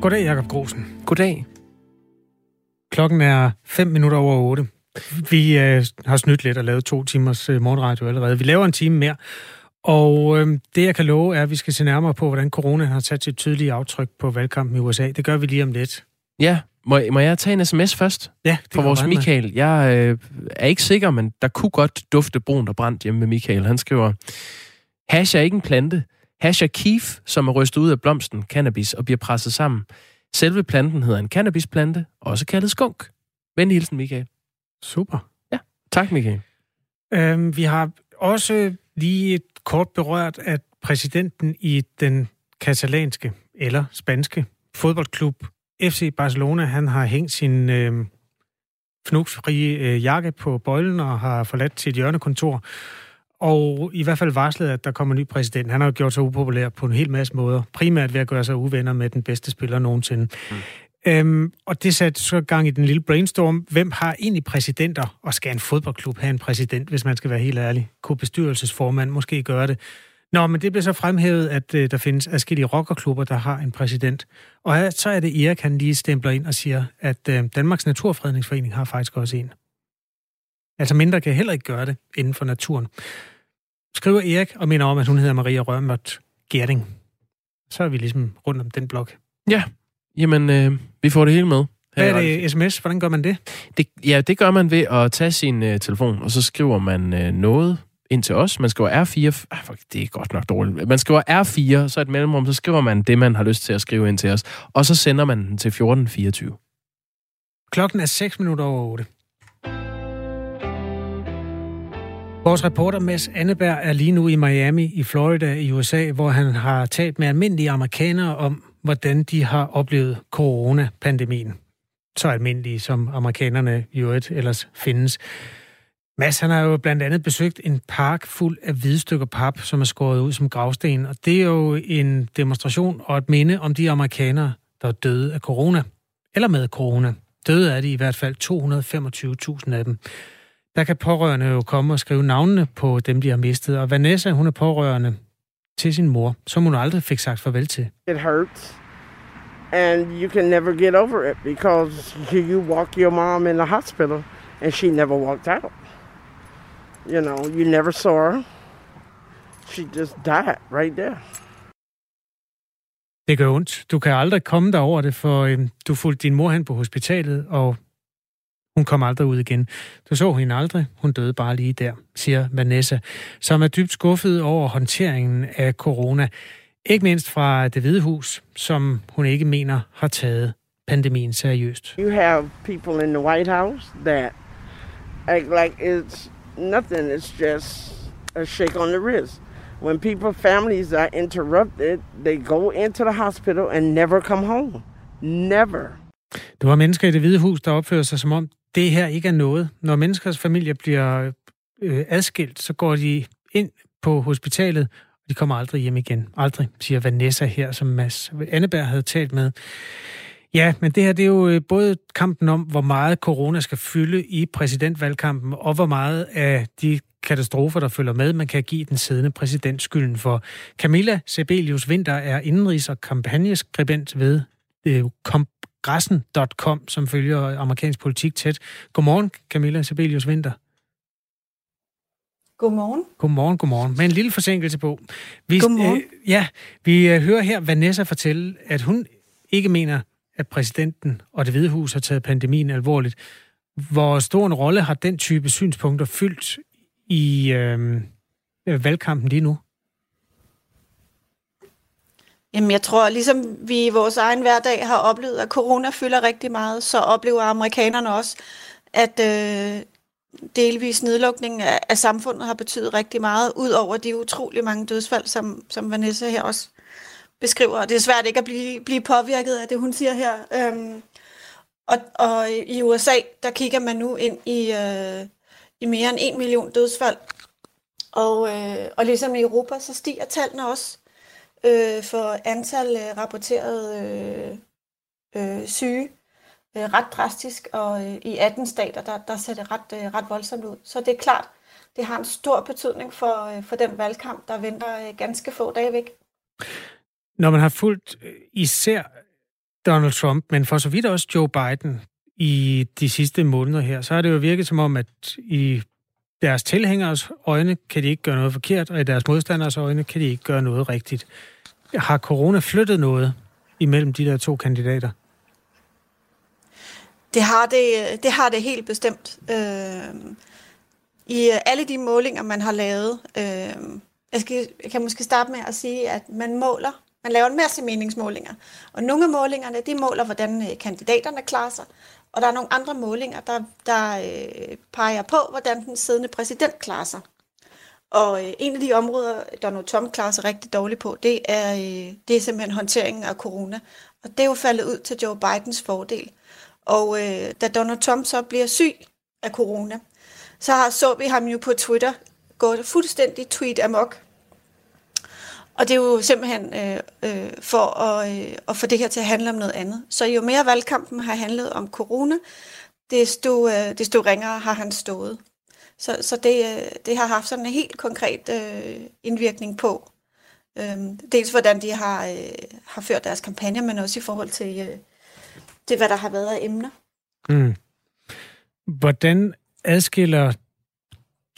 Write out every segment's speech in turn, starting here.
Goddag, Jakob Grosen. Goddag. Klokken er 5 minutter over 8. Vi øh, har snydt lidt og lavet to timers øh, morgenradio allerede. Vi laver en time mere. Og øh, det, jeg kan love, er, at vi skal se nærmere på, hvordan corona har sat sit tydelige aftryk på valgkampen i USA. Det gør vi lige om lidt. Ja, må, må jeg tage en sms først? Ja, det For vores Michael. Jeg øh, er ikke sikker, men der kunne godt dufte brunt og brændt hjemme med Michael. Han skriver, hash er ikke en plante. Hash er keef, som er rystet ud af blomsten, cannabis, og bliver presset sammen. Selve planten hedder en cannabisplante, også kaldet skunk. Venlig hilsen, Michael. Super. Ja, tak, Michael. Øhm, vi har også lige kort berørt, at præsidenten i den katalanske eller spanske fodboldklub FC Barcelona, han har hængt sin øh, fnugsfrie øh, jakke på bøjlen og har forladt sit hjørnekontor. Og i hvert fald varslet, at der kommer en ny præsident. Han har jo gjort sig upopulær på en hel masse måder. Primært ved at gøre sig uvenner med den bedste spiller nogensinde. Mm. Øhm, og det satte så gang i den lille brainstorm. Hvem har egentlig præsidenter, og skal en fodboldklub have en præsident, hvis man skal være helt ærlig? Kunne bestyrelsesformand måske gøre det? Nå, men det blev så fremhævet, at øh, der findes adskillige rockerklubber, der har en præsident. Og her, så er det Erik, han lige stempler ind og siger, at øh, Danmarks Naturfredningsforening har faktisk også en. Altså mindre kan heller ikke gøre det inden for naturen. Skriver Erik og mener om, at hun hedder Maria Rørmørt Gerding. Så er vi ligesom rundt om den blok. Ja, jamen, øh, vi får det hele med. Hvad er det sms? Hvordan gør man det? det? Ja, det gør man ved at tage sin øh, telefon, og så skriver man øh, noget ind til os. Man skriver R4. Ah, fuck, det er godt nok dårligt. Man skriver R4, så et mellemrum, så skriver man det, man har lyst til at skrive ind til os. Og så sender man den til 1424. Klokken er 6 minutter over 8. Vores reporter Mads Anneberg er lige nu i Miami i Florida i USA, hvor han har talt med almindelige amerikanere om, hvordan de har oplevet coronapandemien. Så almindelige som amerikanerne i øvrigt ellers findes. Mads han har jo blandt andet besøgt en park fuld af hvide stykker pap, som er skåret ud som gravsten. Og det er jo en demonstration og et minde om de amerikanere, der er døde af corona. Eller med corona. Døde er de i hvert fald 225.000 af dem der kan pårørende jo komme og skrive navnene på dem, de har mistet. Og Vanessa, hun er pårørende til sin mor, som hun aldrig fik sagt farvel til. It hurts, and you can never get over it because you walk your mom in the hospital, and she never walked out. You know, you never saw her. She just died right there. Det gør ondt. Du kan aldrig komme derover det, for øhm, du fulgte din mor hen på hospitalet, og hun kom aldrig ud igen. Du så hende aldrig. Hun døde bare lige der, siger Vanessa, som er dybt skuffet over håndteringen af corona. Ikke mindst fra det hvide hus, som hun ikke mener har taget pandemien seriøst. You have people in the White House that act like it's nothing. It's just a shake on the wrist. When people, families are interrupted, they go into the hospital and never come home. Never. Det var mennesker i det hvide hus, der opfører sig som om, det her ikke er noget. Når menneskers familie bliver øh, adskilt, så går de ind på hospitalet, og de kommer aldrig hjem igen. Aldrig, siger Vanessa her, som Mads Anneberg havde talt med. Ja, men det her det er jo øh, både kampen om, hvor meget corona skal fylde i præsidentvalgkampen, og hvor meget af de katastrofer, der følger med, man kan give den siddende præsident skylden for. Camilla Sebelius Winter er indenrigs- og kampagneskribent ved øh, Græssen.com, som følger amerikansk politik tæt. Godmorgen, Camilla Sibelius Winter. Godmorgen. Godmorgen, godmorgen. Med en lille forsinkelse på. Vi, godmorgen. Øh, ja, vi øh, hører her Vanessa fortælle, at hun ikke mener, at præsidenten og det hvide hus har taget pandemien alvorligt. Hvor stor en rolle har den type synspunkter fyldt i øh, valgkampen lige nu? Jamen, jeg tror, ligesom vi i vores egen hverdag har oplevet, at corona fylder rigtig meget, så oplever amerikanerne også, at øh, delvis nedlukningen af, af samfundet har betydet rigtig meget, ud over de utrolig mange dødsfald, som, som Vanessa her også beskriver. Og det er svært ikke at blive, blive påvirket af det, hun siger her. Øhm, og, og i USA, der kigger man nu ind i, øh, i mere end en million dødsfald. Og, øh, og ligesom i Europa, så stiger tallene også øh, for antal øh, rapporterede øh, øh, syge øh, ret drastisk, og øh, i 18 stater, der, der ser det ret, øh, ret voldsomt ud. Så det er klart, det har en stor betydning for, øh, for den valgkamp, der venter øh, ganske få dage væk. Når man har fulgt øh, især Donald Trump, men for så vidt også Joe Biden i de sidste måneder her, så har det jo virket som om, at i deres tilhængers øjne kan de ikke gøre noget forkert, og i deres modstanders øjne kan de ikke gøre noget rigtigt. Har corona flyttet noget imellem de der to kandidater? Det har det, det, har det helt bestemt. Øh, I alle de målinger, man har lavet, øh, jeg, skal, jeg kan måske starte med at sige, at man måler, man laver en masse meningsmålinger, og nogle af målingerne, de måler, hvordan øh, kandidaterne klarer sig, og der er nogle andre målinger, der, der øh, peger på, hvordan den siddende præsident klarer sig. Og øh, en af de områder, Donald Trump klarer sig rigtig dårligt på, det er, øh, det er simpelthen håndteringen af corona. Og det er jo faldet ud til Joe Bidens fordel. Og øh, da Donald Trump så bliver syg af corona, så har, så vi ham jo på Twitter gå fuldstændig tweet amok. Og det er jo simpelthen øh, øh, for at, øh, at få det her til at handle om noget andet. Så jo mere valgkampen har handlet om corona, desto, øh, desto ringere har han stået. Så, så det, øh, det har haft sådan en helt konkret øh, indvirkning på, øh, dels hvordan de har, øh, har ført deres kampagne, men også i forhold til, øh, til hvad der har været af emner. Mm. Hvordan adskiller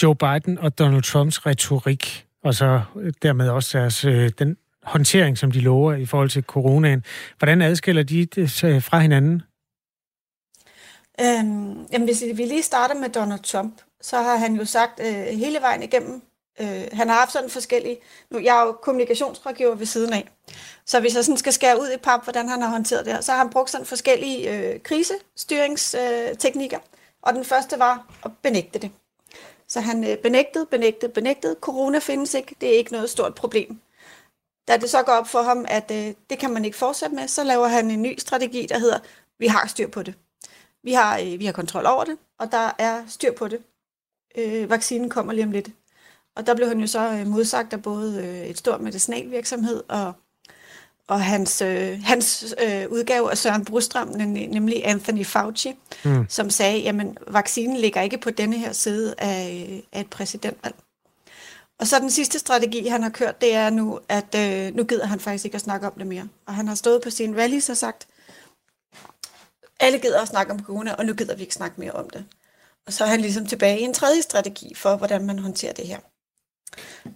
Joe Biden og Donald Trumps retorik, og så øh, dermed også deres, øh, den håndtering, som de lover i forhold til coronaen, hvordan adskiller de øh, det øh, fra hinanden? Øhm, jamen, hvis vi lige starter med Donald Trump, så har han jo sagt øh, hele vejen igennem, øh, han har haft sådan forskellige, nu jeg er jo kommunikationsrådgiver ved siden af, så hvis jeg sådan skal skære ud i pap, hvordan han har håndteret det her, så har han brugt sådan forskellige øh, krisestyringsteknikker, øh, og den første var at benægte det. Så han øh, benægtede, benægtede, benægtede, corona findes ikke, det er ikke noget stort problem. Da det så går op for ham, at øh, det kan man ikke fortsætte med, så laver han en ny strategi, der hedder, vi har styr på det. Vi har, øh, vi har kontrol over det, og der er styr på det. Øh, vaccinen kommer lige om lidt. Og der blev han jo så øh, modsagt af både øh, et stort medicinalvirksomhed og, og hans, øh, hans øh, udgave af Søren Brostrøm, nemlig Anthony Fauci, mm. som sagde, jamen vaccinen ligger ikke på denne her side af, af et præsidentvalg. Og så den sidste strategi, han har kørt, det er nu, at øh, nu gider han faktisk ikke at snakke om det mere. Og han har stået på sin rallies og sagt, alle gider at snakke om corona, og nu gider vi ikke snakke mere om det. Og så er han ligesom tilbage i en tredje strategi for, hvordan man håndterer det her.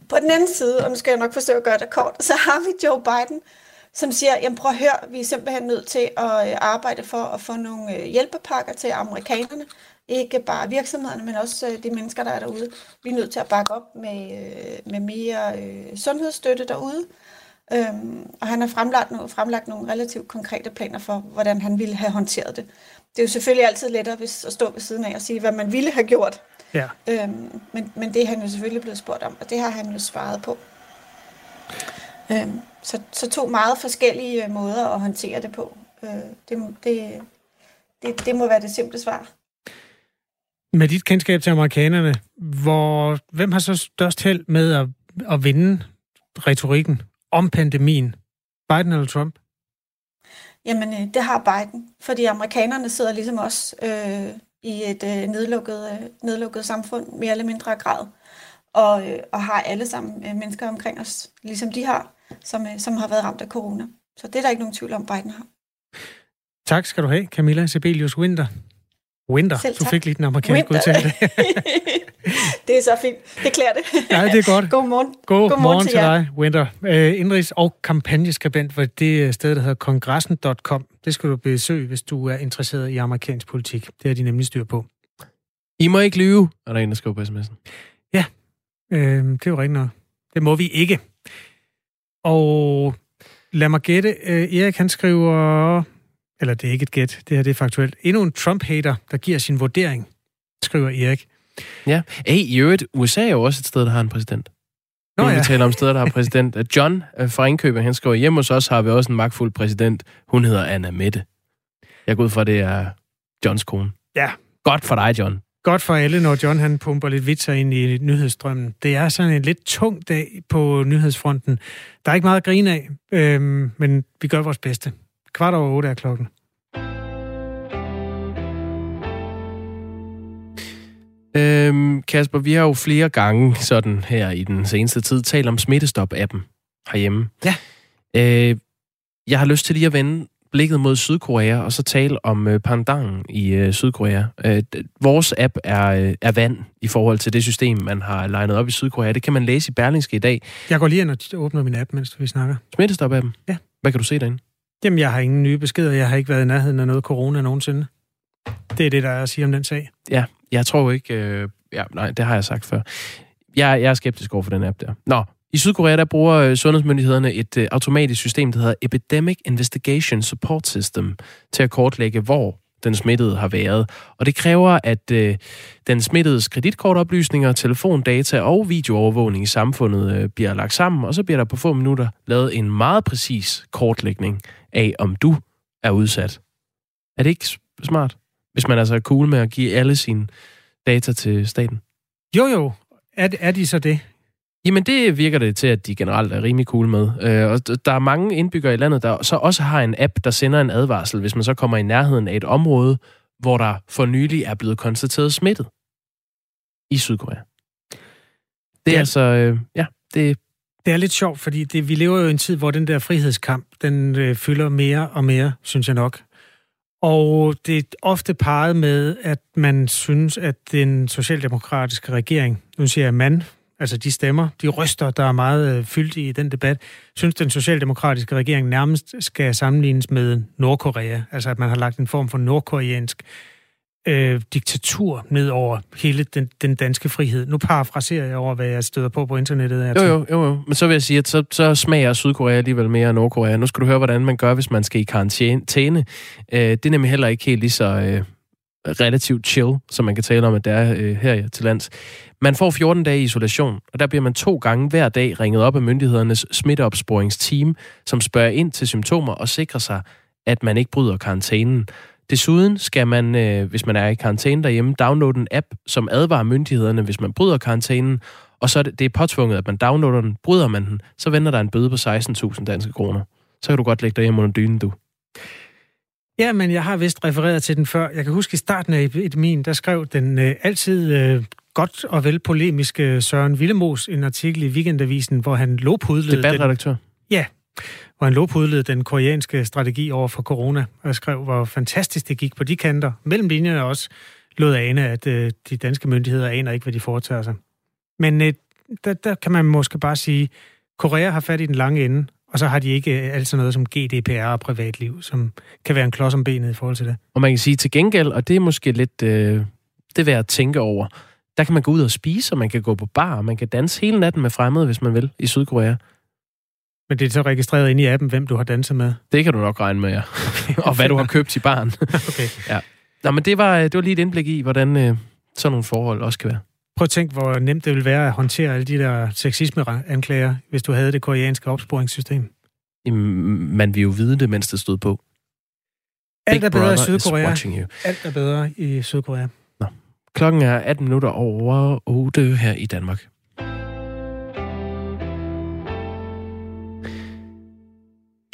På den anden side, og nu skal jeg nok forsøge at gøre det kort, så har vi Joe Biden, som siger, jamen prøv at høre, vi er simpelthen nødt til at øh, arbejde for at få nogle øh, hjælpepakker til amerikanerne. Ikke bare virksomhederne, men også øh, de mennesker, der er derude. Vi er nødt til at bakke op med, med mere øh, sundhedsstøtte derude. Øhm, og han har fremlagt nogle, fremlagt nogle relativt konkrete planer for, hvordan han ville have håndteret det. Det er jo selvfølgelig altid lettere hvis at stå ved siden af og sige, hvad man ville have gjort. Ja. Øhm, men, men det er han jo selvfølgelig blevet spurgt om, og det har han jo svaret på. Øhm, så, så to meget forskellige øh, måder at håndtere det på. Øh, det, det, det, det må være det simple svar. Med dit kendskab til amerikanerne, hvor, hvem har så størst held med at, at vinde retorikken om pandemien? Biden eller Trump? Jamen, øh, det har Biden, fordi amerikanerne sidder ligesom os øh, i et øh, nedlukket, øh, nedlukket samfund, mere eller mindre grad, og, øh, og har alle sammen øh, mennesker omkring os, ligesom de har, som, øh, som har været ramt af corona. Så det er der ikke nogen tvivl om, Biden har. Tak skal du have, Camilla Sibelius Winter. Winter, Selv tak. du fik lige den amerikanske udtale. det er så fint. Det klæder det. ja, det er godt. God morgen. God, God morgen til, til dig, Winter. Uh, indrigs- og kampagneskribent for det sted, der hedder kongressen.com. Det skal du besøge, hvis du er interesseret i amerikansk politik. Det har de nemlig styr på. I må ikke lyve, er der en, der skriver på sms'en. Ja, uh, det er jo rigtigt noget. Det må vi ikke. Og lad mig gætte. Uh, Erik, han skriver... Eller det er ikke et gæt, det her det er faktuelt. Endnu en Trump-hater, der giver sin vurdering, skriver Erik. Ja. Hey, i øvrigt, USA er jo også et sted, der har en præsident. Nå, ja. vi taler om steder, der har præsident. John øh, fra Indkøbing, han skriver, hjemme hos os har vi også en magtfuld præsident. Hun hedder Anna Mette. Jeg går ud fra, det er Johns kone. Ja. Godt for dig, John. Godt for alle, når John han pumper lidt vitser ind i nyhedsstrømmen. Det er sådan en lidt tung dag på nyhedsfronten. Der er ikke meget at grine af, øhm, men vi gør vores bedste. Kvart over otte er klokken. Øhm, Kasper, vi har jo flere gange sådan her i den seneste tid talt om Smittestop-appen herhjemme. Ja. Øh, jeg har lyst til lige at vende blikket mod Sydkorea, og så tale om øh, pandangen i øh, Sydkorea. Øh, vores app er, øh, er vand i forhold til det system, man har legnet op i Sydkorea. Det kan man læse i Berlingske i dag. Jeg går lige ind og åbner min app, mens vi snakker. Smittestop-appen? Ja. Hvad kan du se derinde? Jamen, jeg har ingen nye beskeder. Jeg har ikke været i nærheden af noget corona nogensinde. Det er det, der er at sige om den sag. Ja, jeg tror ikke... Øh, ja, nej, det har jeg sagt før. Jeg, jeg er skeptisk over for den app der. Nå, i Sydkorea der bruger øh, sundhedsmyndighederne et øh, automatisk system, der hedder Epidemic Investigation Support System, til at kortlægge, hvor den smittede har været. Og det kræver, at øh, den smittedes kreditkortoplysninger, telefondata og videoovervågning i samfundet øh, bliver lagt sammen, og så bliver der på få minutter lavet en meget præcis kortlægning af, om du er udsat. Er det ikke smart, hvis man altså er cool med at give alle sine data til staten? Jo, jo. Er, er de så det? Jamen, det virker det til, at de generelt er rimelig cool med. Øh, og der er mange indbyggere i landet, der så også har en app, der sender en advarsel, hvis man så kommer i nærheden af et område, hvor der for nylig er blevet konstateret smittet i Sydkorea. Det er ja. altså, øh, ja, det... Det er lidt sjovt, fordi det, vi lever jo i en tid, hvor den der frihedskamp, den øh, fylder mere og mere, synes jeg nok. Og det er ofte peget med, at man synes, at den socialdemokratiske regering, nu siger jeg mand, altså de stemmer, de ryster, der er meget øh, fyldt i den debat, synes den socialdemokratiske regering nærmest skal sammenlignes med Nordkorea. Altså at man har lagt en form for nordkoreansk øh, diktatur ned over hele den, den danske frihed. Nu parafraserer jeg over, hvad jeg støder på på internettet. Jo, jo, jo, jo. Men så vil jeg sige, at så, så smager Sydkorea alligevel mere end Nordkorea. Nu skal du høre, hvordan man gør, hvis man skal i karantæne. Øh, det er nemlig heller ikke helt lige så øh, relativt chill, som man kan tale om, at det er øh, her til lands. Man får 14 dage i isolation, og der bliver man to gange hver dag ringet op af myndighedernes smitteopsporingsteam, som spørger ind til symptomer og sikrer sig, at man ikke bryder karantænen. Desuden skal man, øh, hvis man er i karantæne derhjemme, downloade en app, som advarer myndighederne, hvis man bryder karantænen, og så er det, det er påtvunget, at man downloader den. Bryder man den, så vender der en bøde på 16.000 danske kroner. Så kan du godt lægge dig hjem under dynen, du. Ja, men jeg har vist refereret til den før. Jeg kan huske i starten af epidemien, der skrev den øh, altid øh, godt og vel polemiske Søren Villemos en artikel i Weekendavisen, hvor han lovpudlede... Debatredaktør? Den, ja, hvor han lovpudlede den koreanske strategi over for corona, og skrev, hvor fantastisk det gik på de kanter. Mellem linjerne også lod ane, at øh, de danske myndigheder aner ikke, hvad de foretager sig. Men øh, der, der kan man måske bare sige, Korea har fat i den lange ende, og så har de ikke øh, alt sådan noget som GDPR og privatliv, som kan være en klods om benet i forhold til det. Og man kan sige til gengæld, og det er måske lidt øh, det værd at tænke over, der kan man gå ud og spise, og man kan gå på bar, og man kan danse hele natten med fremmede, hvis man vil, i Sydkorea. Men det er så registreret inde i appen, hvem du har danset med? Det kan du nok regne med, ja. og hvad du har købt i baren. okay. ja. Nå, men det var, det var lige et indblik i, hvordan øh, sådan nogle forhold også kan være. Prøv at tænke, hvor nemt det ville være at håndtere alle de der sexisme-anklager, hvis du havde det koreanske opsporingssystem. Jamen, man vil jo vide det, mens det stod på. Alt er bedre i Sydkorea. Alt er bedre i Sydkorea. Nå. Klokken er 18 minutter over 8 her i Danmark.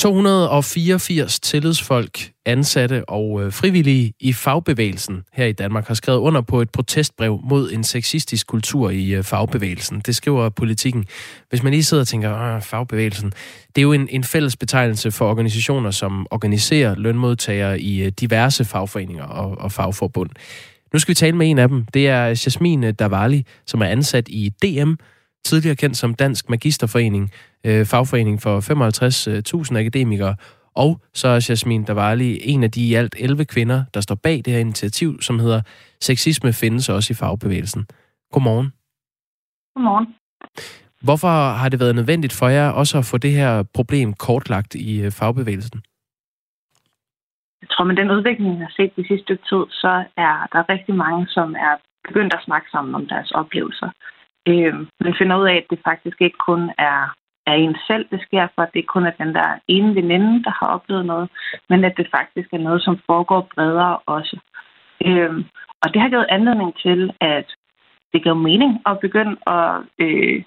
284 tillidsfolk, ansatte og øh, frivillige i fagbevægelsen her i Danmark har skrevet under på et protestbrev mod en sexistisk kultur i øh, fagbevægelsen. Det skriver politikken. Hvis man lige sidder og tænker, fagbevægelsen, det er jo en, en fælles betegnelse for organisationer, som organiserer lønmodtagere i øh, diverse fagforeninger og, og fagforbund. Nu skal vi tale med en af dem. Det er Jasmine Davali, som er ansat i DM, tidligere kendt som Dansk Magisterforening, øh, fagforening for 55.000 akademikere, og så er Jasmin Davali en af de i alt 11 kvinder, der står bag det her initiativ, som hedder Sexisme findes også i fagbevægelsen. Godmorgen. Godmorgen. Hvorfor har det været nødvendigt for jer også at få det her problem kortlagt i øh, fagbevægelsen? Jeg tror, med den udvikling, jeg har set de sidste stykke tid, så er der rigtig mange, som er begyndt at snakke sammen om deres oplevelser. Øh, man finder ud af, at det faktisk ikke kun er, er en selv, det sker for, at det kun er den der ene veninde, der har oplevet noget, men at det faktisk er noget, som foregår bredere også. Øh, og det har givet anledning til, at det giver mening at begynde at øh,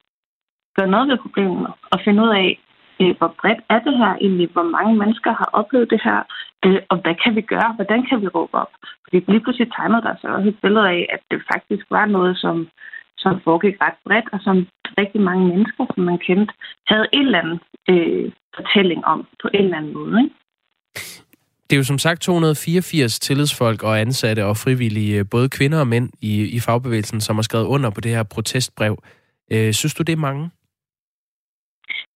gøre noget ved problemet og finde ud af, øh, hvor bredt er det her egentlig, hvor mange mennesker har oplevet det her, øh, og hvad kan vi gøre, hvordan kan vi råbe op? Fordi lige pludselig tegnede der sig også et billede af, at det faktisk var noget, som som foregik ret bredt, og som rigtig mange mennesker, som man kendte, havde en eller anden øh, fortælling om på en eller anden måde. Ikke? Det er jo som sagt 284 tillidsfolk og ansatte og frivillige, både kvinder og mænd i, i fagbevægelsen, som har skrevet under på det her protestbrev. Øh, synes du, det er mange?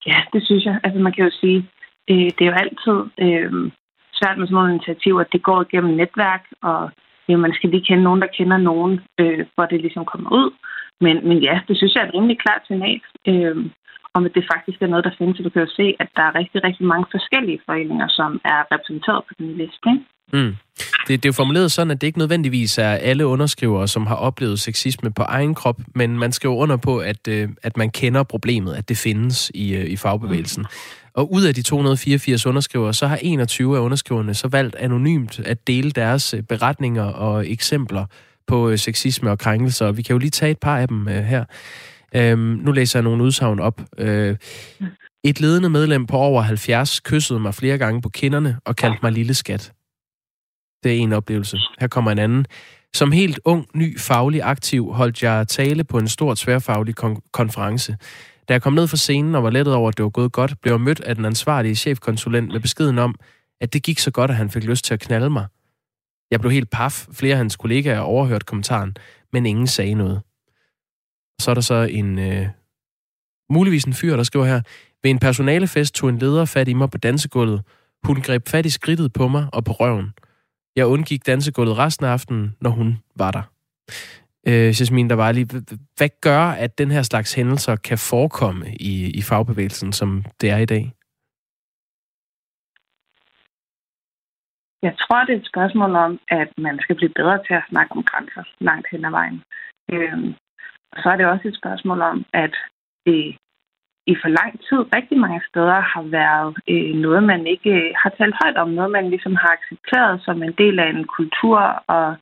Ja, det synes jeg. Altså man kan jo sige, øh, det er jo altid øh, svært med sådan nogle initiativer, at det går igennem netværk, og øh, man skal lige kende nogen, der kender nogen, øh, for det ligesom kommer ud. Men, men ja, det synes jeg er et rimelig klart signal. Øh, om at det faktisk er noget, der findes. du kan jo se, at der er rigtig, rigtig mange forskellige foreninger, som er repræsenteret på den liste. Ikke? Mm. Det, det er jo formuleret sådan, at det ikke nødvendigvis er alle underskrivere, som har oplevet sexisme på egen krop, men man skriver under på, at, øh, at man kender problemet, at det findes i, øh, i fagbevægelsen. Og ud af de 284 underskrivere, så har 21 af underskriverne så valgt anonymt at dele deres øh, beretninger og eksempler på øh, sexisme og krænkelser. Vi kan jo lige tage et par af dem øh, her. Øhm, nu læser jeg nogle udsagn op. Øh, et ledende medlem på over 70 kyssede mig flere gange på kinderne og kaldte mig lille skat. Det er en oplevelse. Her kommer en anden. Som helt ung, ny, faglig aktiv holdt jeg tale på en stor tværfaglig kon- konference. Da jeg kom ned fra scenen og var lettet over, at det var gået godt, blev jeg mødt af den ansvarlige chefkonsulent med beskeden om, at det gik så godt, at han fik lyst til at knalde mig. Jeg blev helt paf. Flere af hans kollegaer overhørte kommentaren, men ingen sagde noget. Så er der så en, øh, muligvis en fyr, der skriver her, ved en personalefest tog en leder fat i mig på dansegulvet. Hun greb fat i skridtet på mig og på røven. Jeg undgik dansegulvet resten af aftenen, når hun var der. Øh, Jasmin, der var lige, hvad gør, at den her slags hændelser kan forekomme i, i fagbevægelsen, som det er i dag? Jeg tror, det er et spørgsmål om, at man skal blive bedre til at snakke om grænser langt hen ad vejen. Øh, og så er det også et spørgsmål om, at det i for lang tid rigtig mange steder har været øh, noget, man ikke øh, har talt højt om. Noget, man ligesom har accepteret som en del af en kultur og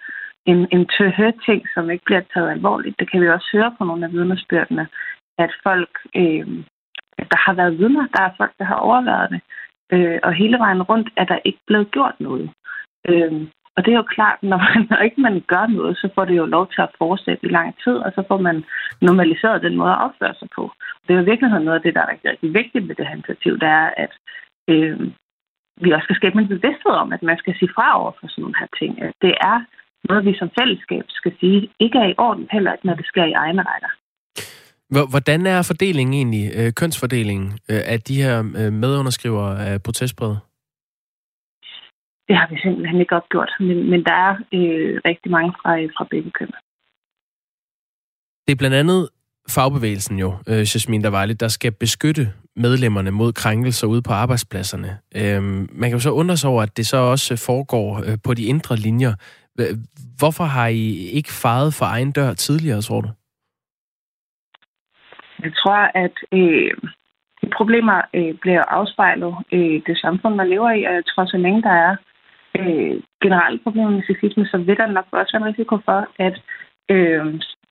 en, en tøhø-ting, som ikke bliver taget alvorligt. Det kan vi også høre på nogle af vidnesbyrdene, at folk, øh, at der har været vidner, der er folk, der har overværet det. Øh, og hele vejen rundt er der ikke blevet gjort noget. Øh, og det er jo klart, når, man, når ikke man gør noget, så får det jo lov til at fortsætte i lang tid, og så får man normaliseret den måde at opføre sig på. Det er jo virkeligheden noget af det, der er rigtig, rigtig vigtigt med det her initiativ, det er, at øh, vi også skal skabe en bevidsthed om, at man skal sige fra over for sådan nogle her ting. At det er noget, vi som fællesskab skal sige, ikke er i orden heller ikke, når det sker i egne rækker. Hvordan er fordelingen egentlig, øh, kønsfordelingen øh, af de her medunderskrivere af protestbrevet? det har vi simpelthen ikke opgjort. Men, men der er øh, rigtig mange fra, fra begge køn. Det er blandt andet fagbevægelsen jo, øh, Jasmin Davali, der skal beskytte medlemmerne mod krænkelser ude på arbejdspladserne. Øh, man kan jo så undre sig over, at det så også foregår øh, på de indre linjer. Hvorfor har I ikke faret for egen dør tidligere, tror du? Jeg tror, at øh, de problemer øh, bliver afspejlet øh, i øh, det samfund, man lever i, og jeg tror, så længe der er øh, generelle problemer med sexisme, så vil der nok også være en risiko for, at øh,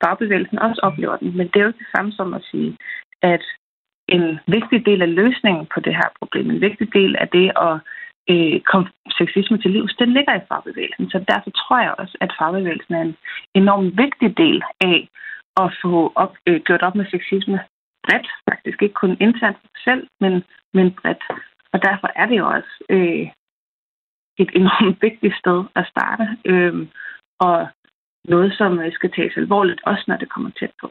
fagbevægelsen også oplever den. Men det er jo det samme som at sige, at en vigtig del af løsningen på det her problem, en vigtig del af det at øh, komme sexisme til livs, den ligger i fagbevægelsen. Så derfor tror jeg også, at fagbevægelsen er en enormt vigtig del af at få op, øh, gjort op med sexisme bredt, faktisk ikke kun internt selv, men, men bredt. Og derfor er det jo også øh, et enormt vigtigt sted at starte, øh, og noget, som skal tages alvorligt, også når det kommer tæt på.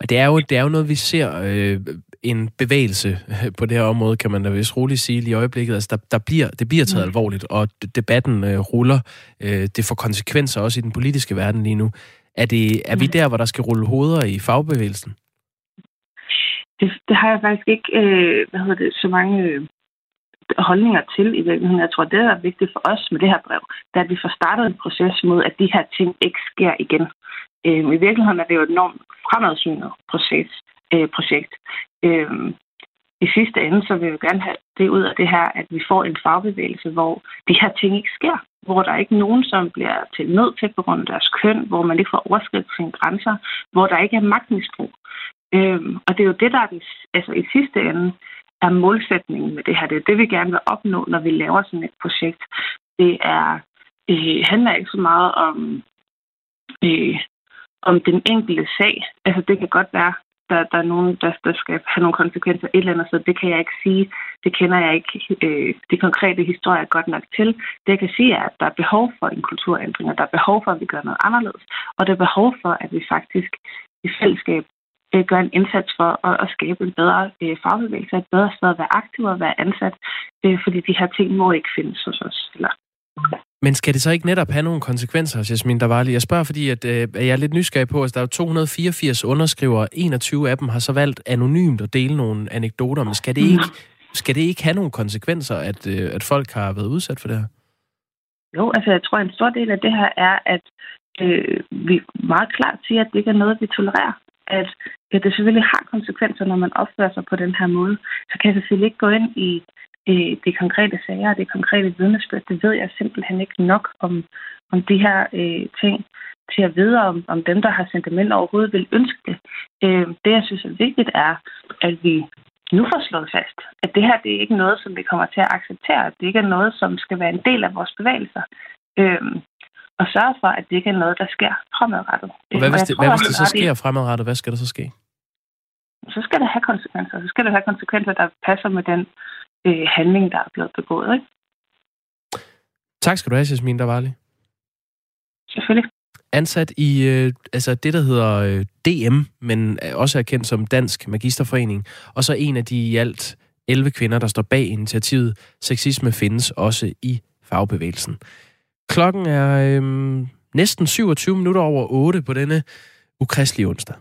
Og det er jo, det er jo noget, vi ser øh, en bevægelse på det her område, kan man da vist roligt sige lige i øjeblikket. Altså, der, der bliver, det bliver taget mm. alvorligt, og debatten øh, ruller. Øh, det får konsekvenser også i den politiske verden lige nu. Er, det, er vi mm. der, hvor der skal rulle hoveder i fagbevægelsen? Det, det har jeg faktisk ikke øh, hvad hedder det, så mange øh, holdninger til i virkeligheden. Jeg tror, det, er vigtigt for os med det her brev, det er, at vi får startet en proces mod, at de her ting ikke sker igen. Øh, I virkeligheden er det jo et enormt fremadsynet proces, øh, projekt. Øh, i sidste ende, så vil vi gerne have det ud af det her, at vi får en fagbevægelse, hvor de her ting ikke sker. Hvor der er ikke nogen, som bliver til nød til på grund af deres køn, hvor man ikke får overskridt sine grænser, hvor der ikke er magtmisbrug. Øhm, og det er jo det, der er den, altså i sidste ende er målsætningen med det her. Det er det, vi gerne vil opnå, når vi laver sådan et projekt. Det er, øh, handler ikke så meget om, øh, om den enkelte sag. Altså det kan godt være, der, der er nogen, der, der skal have nogle konsekvenser et eller andet sted. Det kan jeg ikke sige. Det kender jeg ikke øh, de konkrete historier godt nok til. Det jeg kan sige er, at der er behov for en kulturændring, og der er behov for, at vi gør noget anderledes. Og der er behov for, at vi faktisk i fællesskab øh, gør en indsats for at, at skabe en bedre øh, fagbevægelse, et bedre sted at være aktiv og være ansat, øh, fordi de her ting må ikke findes hos os. Eller, men skal det så ikke netop have nogle konsekvenser, Jasmin Davali? Jeg spørger, fordi at, øh, jeg er lidt nysgerrig på, at der er 284 underskrivere, 21 af dem har så valgt anonymt at dele nogle anekdoter, men skal det ikke, skal det ikke have nogle konsekvenser, at, øh, at folk har været udsat for det her? Jo, altså jeg tror, en stor del af det her er, at øh, vi meget klart siger, at det ikke er noget, vi tolererer. At, at det selvfølgelig har konsekvenser, når man opfører sig på den her måde. Så kan jeg selvfølgelig ikke gå ind i øh, de konkrete sager og det konkrete vidnesbyrd. Det ved jeg simpelthen ikke nok om, om de her øh, ting til at vide, om, om dem, der har sendt dem ind overhovedet vil ønske det. Øh, det, jeg synes er vigtigt, er, at vi nu får slået fast, at det her det er ikke noget, som vi kommer til at acceptere. Det ikke er noget, som skal være en del af vores bevægelser. Øh, og sørge for, at det ikke er noget, der sker fremadrettet. Og hvad hvis jeg det, tror hvad hvis det så at sker fremadrettet? Hvad skal der så ske? Så skal det have konsekvenser. Så skal det have konsekvenser, der passer med den øh, handling, der er blevet begået. Ikke? Tak skal du have, Jasmin Davali. Selvfølgelig. ansat i øh, altså det, der hedder øh, DM, men er også er kendt som Dansk Magisterforening, og så en af de i alt 11 kvinder, der står bag initiativet. Sexisme findes også i fagbevægelsen. Klokken er øh, næsten 27 minutter over 8 på denne ukristelige onsdag.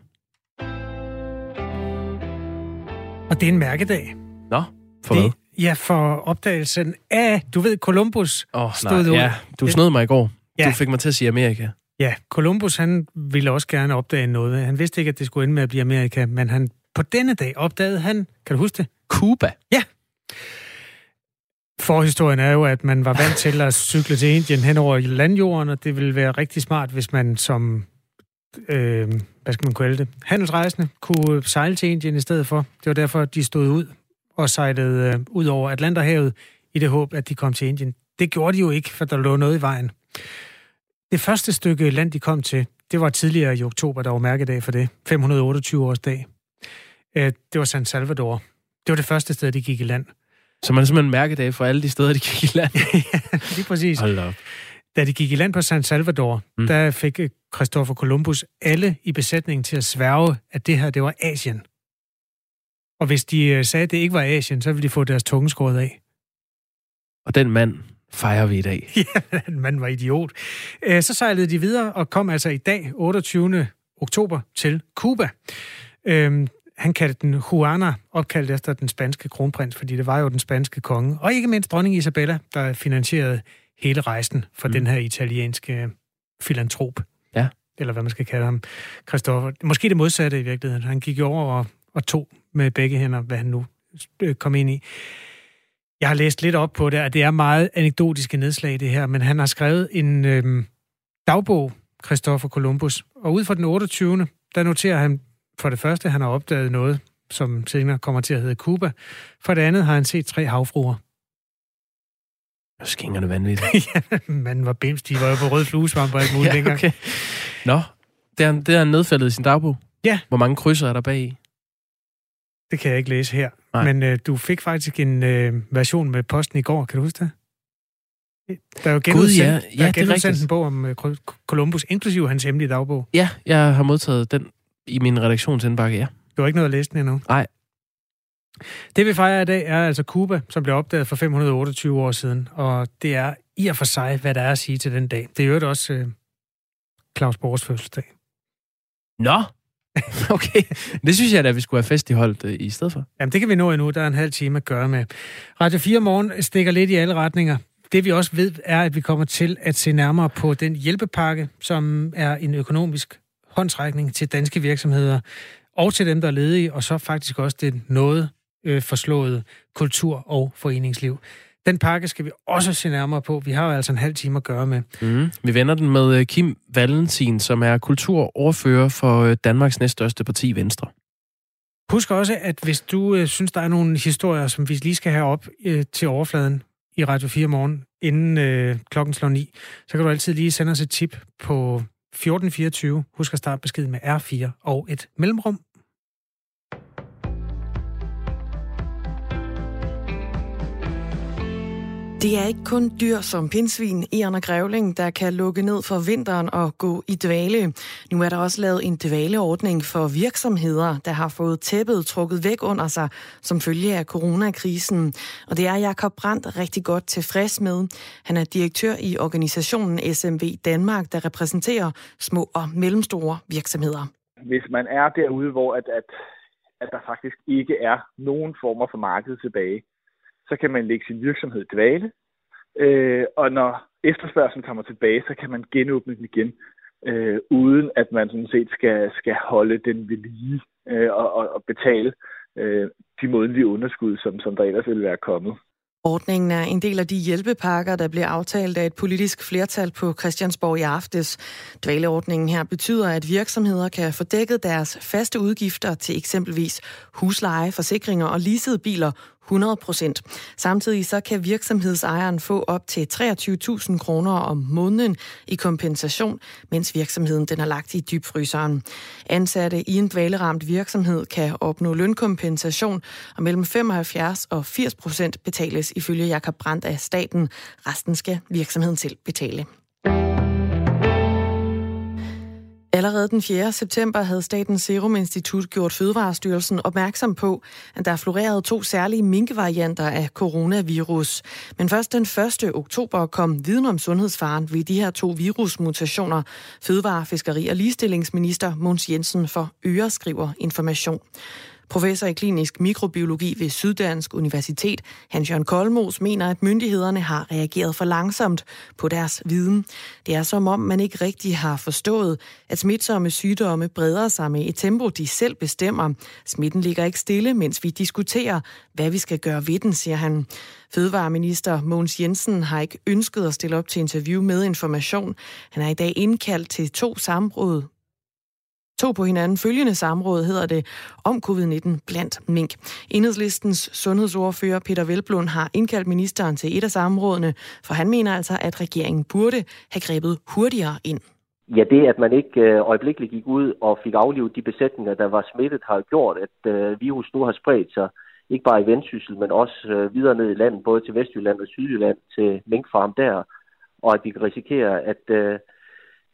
Og det er en mærkedag. Nå, for det, hvad? Ja, for opdagelsen af, du ved, Columbus oh, stod nej, ud. ja, du snød mig i går. Ja. Du fik mig til at sige Amerika. Ja, Columbus han ville også gerne opdage noget. Han vidste ikke, at det skulle ende med at blive Amerika, men han på denne dag opdagede han, kan du huske det? Cuba. Forhistorien er jo, at man var vant til at cykle til Indien hen over landjorden, og det ville være rigtig smart, hvis man som, øh, hvad skal man kalde det, handelsrejsende kunne sejle til Indien i stedet for. Det var derfor, de stod ud og sejlede øh, ud over Atlanterhavet i det håb, at de kom til Indien. Det gjorde de jo ikke, for der lå noget i vejen. Det første stykke land, de kom til, det var tidligere i oktober, der var mærkedag for det. 528 års dag. Øh, det var San Salvador. Det var det første sted, de gik i land. Så man er simpelthen en mærkedag for alle de steder, de gik i land. Lige præcis. Hold da op. Da de gik i land på San Salvador, Mm. mm. der fik øh, Christopher Columbus alle i besætningen til at sværge, at det her, det var Asien. Og hvis de øh, sagde, at det ikke var Asien, så ville de få deres tunge skåret af. Og den mand fejrer vi i dag. ja, manden var idiot. Øh, Så sejlede de videre og kom altså i dag, 28. oktober, til Cuba. Øhm, Han kaldte den Juana, opkaldt efter den spanske kronprins, fordi det var jo den spanske konge. Og ikke mindst dronning Isabella, der finansierede hele rejsen for mm. den her italienske filantrop. Ja. Eller hvad man skal kalde ham. Christoffer. Måske det modsatte i virkeligheden. Han gik over og, og tog med begge hænder, hvad han nu øh, kom ind i. Jeg har læst lidt op på det, og det er meget anekdotiske nedslag, det her, men han har skrevet en øhm, dagbog, Christopher Columbus, og ud fra den 28. der noterer han for det første, han har opdaget noget, som senere kommer til at hedde Cuba. For det andet har han set tre havfruer. Skingerne vanvittigt. ja, manden var bims, de var jo på rød fluesvamp og alt muligt ja, dengang. okay. Nå, det er, det er nedfældet i sin dagbog? Ja. Hvor mange krydser er der bag i? Det kan jeg ikke læse her. Nej. Men øh, du fik faktisk en øh, version med posten i går, kan du huske det? Der er jo genudsendt, ja. Ja, der er genudsendt en bog om øh, Columbus, inklusive hans hemmelige dagbog. Ja, jeg har modtaget den i min redaktionsindbakke, ja. Du har ikke noget at læse den endnu? Nej. Det vi fejrer i dag er altså Cuba, som blev opdaget for 528 år siden. Og det er i og for sig, hvad der er at sige til den dag. Det er jo også øh, Claus Borgs fødselsdag. Nå, okay. Det synes jeg da, vi skulle have festiholdt øh, i stedet for. Jamen, det kan vi nå endnu. Der er en halv time at gøre med. Radio 4 morgen stikker lidt i alle retninger. Det vi også ved, er, at vi kommer til at se nærmere på den hjælpepakke, som er en økonomisk håndsrækning til danske virksomheder og til dem, der er ledige, og så faktisk også det noget øh, forslået kultur- og foreningsliv. Den pakke skal vi også se nærmere på. Vi har jo altså en halv time at gøre med. Mm. Vi vender den med øh, Kim Valentin, som er kulturordfører for øh, Danmarks næststørste parti, Venstre. Husk også, at hvis du øh, synes, der er nogle historier, som vi lige skal have op øh, til overfladen i Radio 4 morgen, inden øh, klokken slår 9, så kan du altid lige sende os et tip på 1424. Husk at starte beskeden med R4 og et mellemrum. Det er ikke kun dyr som pinsvin, æren og grævling, der kan lukke ned for vinteren og gå i dvale. Nu er der også lavet en dvaleordning for virksomheder, der har fået tæppet trukket væk under sig som følge af coronakrisen. Og det er Jakob Brandt rigtig godt tilfreds med. Han er direktør i organisationen SMV Danmark, der repræsenterer små og mellemstore virksomheder. Hvis man er derude, hvor at, at, at der faktisk ikke er nogen former for marked tilbage, så kan man lægge sin virksomhed i dvale, øh, og når efterspørgselen kommer tilbage, så kan man genåbne den igen, øh, uden at man sådan set skal, skal holde den ved lige øh, og, og, og betale øh, de månedlige underskud, som, som der ellers ville være kommet. Ordningen er en del af de hjælpepakker, der bliver aftalt af et politisk flertal på Christiansborg i aftes. Dvaleordningen her betyder, at virksomheder kan få dækket deres faste udgifter til eksempelvis husleje, forsikringer og leasede biler 100 procent. Samtidig så kan virksomhedsejeren få op til 23.000 kroner om måneden i kompensation, mens virksomheden den er lagt i dybfryseren. Ansatte i en dvaleramt virksomhed kan opnå lønkompensation, og mellem 75 og 80 procent betales ifølge Jakob Brandt af staten. Resten skal virksomheden selv betale. Allerede den 4. september havde Statens Serum Institut gjort Fødevarestyrelsen opmærksom på, at der florerede to særlige minkvarianter af coronavirus. Men først den 1. oktober kom viden om sundhedsfaren ved de her to virusmutationer. Fødevare, Fiskeri og Ligestillingsminister Måns Jensen for Øre skriver information. Professor i klinisk mikrobiologi ved Syddansk Universitet, Hans-Jørgen Kolmos, mener, at myndighederne har reageret for langsomt på deres viden. Det er som om, man ikke rigtig har forstået, at smitsomme sygdomme breder sig med et tempo, de selv bestemmer. Smitten ligger ikke stille, mens vi diskuterer, hvad vi skal gøre ved den, siger han. Fødevareminister Mogens Jensen har ikke ønsket at stille op til interview med information. Han er i dag indkaldt til to samråd To på hinanden følgende samråd hedder det om covid-19 blandt mink. Enhedslistens sundhedsordfører Peter Velblund har indkaldt ministeren til et af samrådene, for han mener altså, at regeringen burde have grebet hurtigere ind. Ja, det at man ikke øh, øjeblikkeligt gik ud og fik aflivet de besætninger, der var smittet, har gjort, at øh, virus nu har spredt sig ikke bare i Vendsyssel, men også øh, videre ned i landet, både til Vestjylland og Sydjylland, til minkfarm der, og at vi kan risikere, at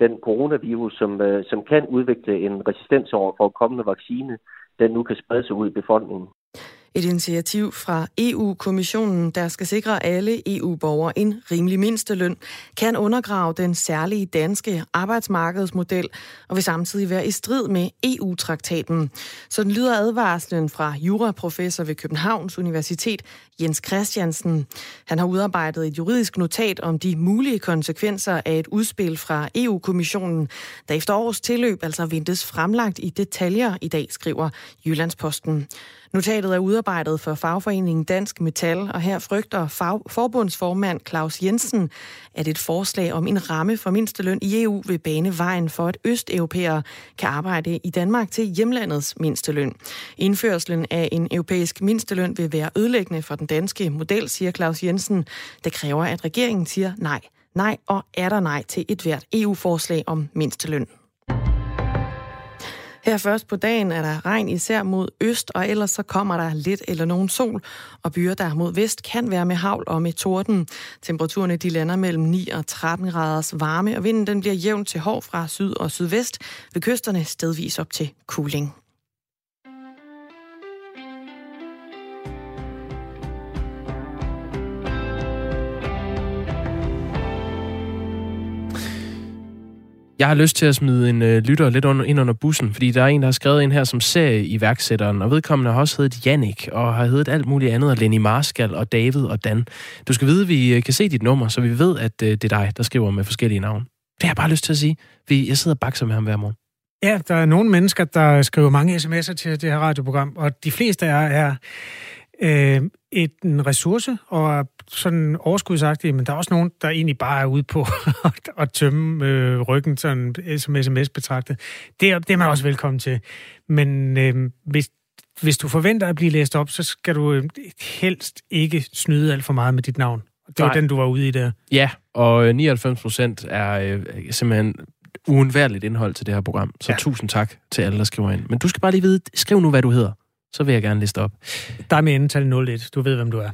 den coronavirus, som, øh, som kan udvikle en resistens over for kommende vaccine, den nu kan sprede sig ud i befolkningen. Et initiativ fra EU-kommissionen, der skal sikre alle EU-borgere en rimelig mindsteløn, kan undergrave den særlige danske arbejdsmarkedsmodel og vil samtidig være i strid med EU-traktaten. Så den lyder advarslen fra juraprofessor ved Københavns Universitet, Jens Christiansen. Han har udarbejdet et juridisk notat om de mulige konsekvenser af et udspil fra EU-kommissionen, der efter års tilløb altså ventes fremlagt i detaljer i dag, skriver Jyllandsposten. Notatet er udarbejdet for fagforeningen Dansk Metal, og her frygter fag, forbundsformand Claus Jensen, at et forslag om en ramme for mindsteløn i EU vil bane vejen for, at østeuropæere kan arbejde i Danmark til hjemlandets mindsteløn. Indførselen af en europæisk mindsteløn vil være ødelæggende for den danske model, siger Claus Jensen. Det kræver, at regeringen siger nej. Nej og er der nej til et hvert EU-forslag om mindsteløn. Her først på dagen er der regn især mod øst, og ellers så kommer der lidt eller nogen sol, og byer der mod vest kan være med havl og med torden. Temperaturerne de lander mellem 9 og 13 graders varme, og vinden den bliver jævn til hård fra syd og sydvest, ved kysterne stedvis op til kuling. Jeg har lyst til at smide en øh, lytter lidt under, ind under bussen, fordi der er en, der har skrevet ind her som serie iværksætteren, og vedkommende har også heddet Jannik, og har heddet alt muligt andet, og Lenny Marskal, og David og Dan. Du skal vide, at vi øh, kan se dit nummer, så vi ved, at øh, det er dig, der skriver med forskellige navne. Det har jeg bare lyst til at sige. Vi, jeg sidder og bakser med ham hver morgen. Ja, der er nogle mennesker, der skriver mange sms'er til det her radioprogram, og de fleste er, er øh, et, en ressource og sådan overskudsagtige, men der er også nogen, der egentlig bare er ude på at tømme øh, ryggen sådan som sms betragtet. Det er, det er man også velkommen til. Men øh, hvis, hvis du forventer at blive læst op, så skal du øh, helst ikke snyde alt for meget med dit navn. Det var Nej. den, du var ude i der. Ja, og 99 procent er øh, simpelthen uundværligt indhold til det her program. Så ja. tusind tak til alle, der skriver ind. Men du skal bare lige vide, skriv nu, hvad du hedder. Så vil jeg gerne liste op. Der er med endetal 01. Du ved, hvem du er.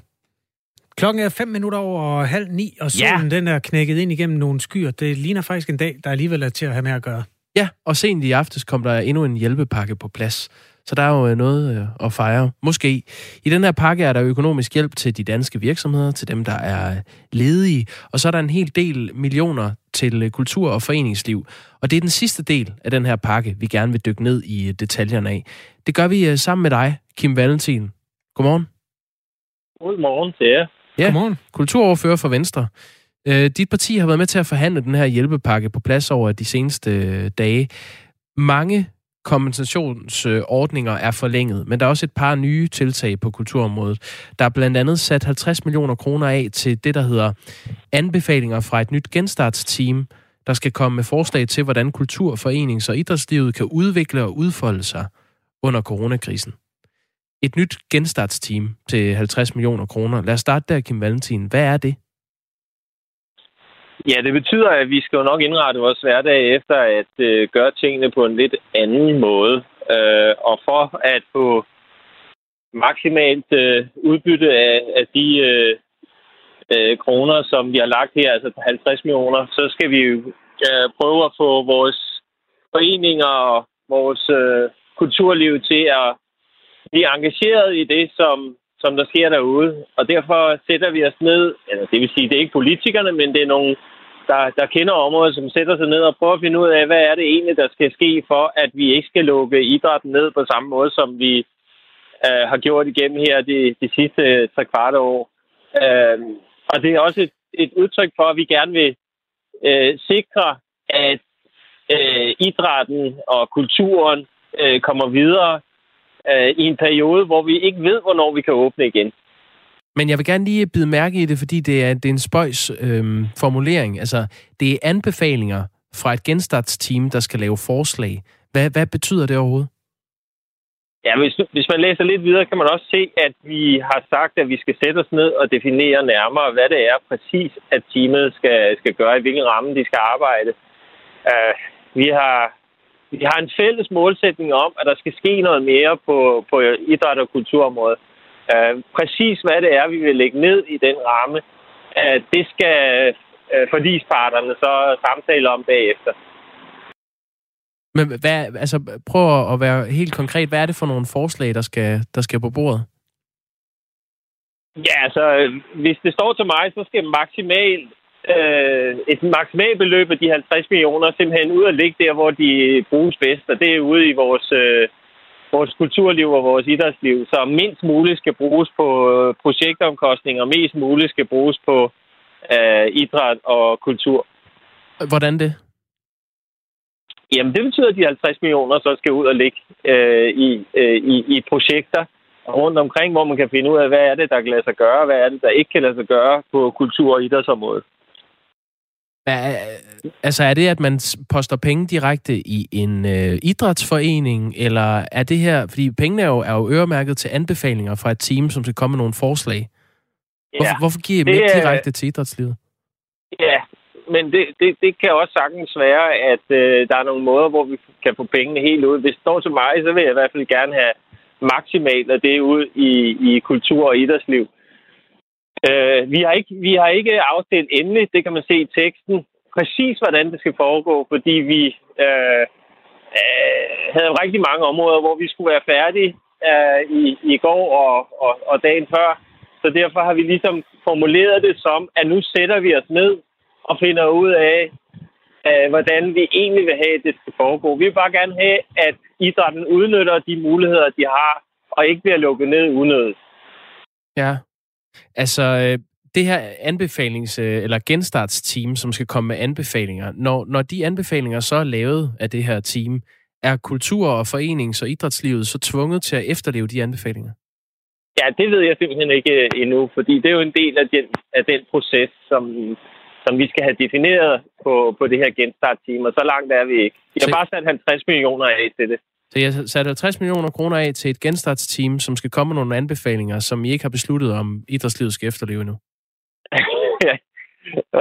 Klokken er fem minutter over halv ni, og solen ja. den er knækket ind igennem nogle skyer. Det ligner faktisk en dag, der alligevel er til at have med at gøre. Ja, og sent i aftes kom der endnu en hjælpepakke på plads. Så der er jo øh, noget øh, at fejre. Måske. I den her pakke er der økonomisk hjælp til de danske virksomheder, til dem, der er ledige. Og så er der en hel del millioner til øh, kultur- og foreningsliv. Og det er den sidste del af den her pakke, vi gerne vil dykke ned i detaljerne af. Det gør vi sammen med dig, Kim Valentin. Godmorgen. Godmorgen til jer. Ja, Godmorgen. kulturoverfører for Venstre. dit parti har været med til at forhandle den her hjælpepakke på plads over de seneste dage. Mange kompensationsordninger er forlænget, men der er også et par nye tiltag på kulturområdet. Der er blandt andet sat 50 millioner kroner af til det, der hedder anbefalinger fra et nyt genstartsteam, der skal komme med forslag til, hvordan kultur, forenings- og idrætslivet kan udvikle og udfolde sig under coronakrisen. Et nyt genstartsteam til 50 millioner kroner. Lad os starte der, Kim Valentin. Hvad er det? Ja, det betyder, at vi skal jo nok indrette vores hverdag efter at øh, gøre tingene på en lidt anden måde. Øh, og for at få maksimalt øh, udbytte af, af de øh, øh, kroner, som vi har lagt her, altså 50 millioner, så skal vi jo øh, prøve at få vores foreninger og vores øh, kulturliv til at blive engageret i det, som, som der sker derude. Og derfor sætter vi os ned, eller det vil sige, det er ikke politikerne, men det er nogle, der, der kender området, som sætter sig ned og prøver at finde ud af, hvad er det egentlig, der skal ske for, at vi ikke skal lukke idrætten ned på samme måde, som vi øh, har gjort igennem her de, de sidste øh, tre kvart år. Øh, og det er også et, et udtryk for, at vi gerne vil øh, sikre, at øh, idrætten og kulturen øh, kommer videre øh, i en periode, hvor vi ikke ved, hvornår vi kan åbne igen. Men jeg vil gerne lige bide mærke i det, fordi det er, det er en spøjs øhm, formulering. Altså, det er anbefalinger fra et genstartsteam, der skal lave forslag. Hvad, hvad betyder det overhovedet? Ja, hvis, hvis man læser lidt videre, kan man også se, at vi har sagt, at vi skal sætte os ned og definere nærmere, hvad det er præcis, at teamet skal, skal gøre, i hvilken ramme de skal arbejde. Uh, vi har vi har en fælles målsætning om, at der skal ske noget mere på, på idræt- og kulturområdet. Uh, præcis hvad det er, vi vil lægge ned i den ramme, uh, det skal uh, forlisparterne så samtale om bagefter. Men hvad, altså, prøv at være helt konkret. Hvad er det for nogle forslag, der skal, der skal på bordet? Ja, altså, hvis det står til mig, så skal maksimalt øh, et maksimalt beløb af de 50 millioner simpelthen ud og ligge der, hvor de bruges bedst, og det er ude i vores, øh, vores kulturliv og vores idrætsliv. Så mindst muligt skal bruges på øh, projektomkostninger, og mest muligt skal bruges på øh, idræt og kultur. Hvordan det? Jamen, det betyder, at de 50 millioner så skal ud og ligge øh, i, øh, i, i projekter rundt omkring, hvor man kan finde ud af, hvad er det, der kan lade sig gøre, hvad er det, der ikke kan lade sig gøre på kultur- og idrætsområdet. Altså er det, at man poster penge direkte i en øh, idrætsforening, eller er det her, fordi pengene er jo, er jo øremærket til anbefalinger fra et team, som skal komme med nogle forslag. Hvorfor, ja, hvorfor giver I dem ikke direkte til idrætslivet? Ja, men det, det, det kan også sagtens være, at øh, der er nogle måder, hvor vi kan få pengene helt ud. Hvis det står til mig, så vil jeg i hvert fald gerne have maksimalt af det ud i, i kultur- og idrætsliv. Øh, vi, har ikke, vi har ikke afstilt endeligt, det kan man se i teksten, præcis hvordan det skal foregå, fordi vi øh, øh, havde rigtig mange områder, hvor vi skulle være færdige øh, i, i går og, og, og dagen før. Så derfor har vi ligesom formuleret det som, at nu sætter vi os ned og finder ud af, øh, hvordan vi egentlig vil have, at det skal foregå. Vi vil bare gerne have, at idrætten udnytter de muligheder, de har, og ikke bliver lukket ned unødigt. Ja, altså øh, det her anbefalings- øh, eller genstartsteam, som skal komme med anbefalinger, når, når de anbefalinger så er lavet af det her team, er kultur- og forenings- og idrætslivet så tvunget til at efterleve de anbefalinger? Ja, det ved jeg simpelthen ikke øh, endnu, fordi det er jo en del af den, af den proces, som, som vi skal have defineret på, på det her genstartteam, og så langt er vi ikke. Vi har bare sat 50 millioner af til det. Så jeg har sat 50 millioner kroner af til et genstartsteam, som skal komme med nogle anbefalinger, som I ikke har besluttet, om idrætslivet skal efterleve nu.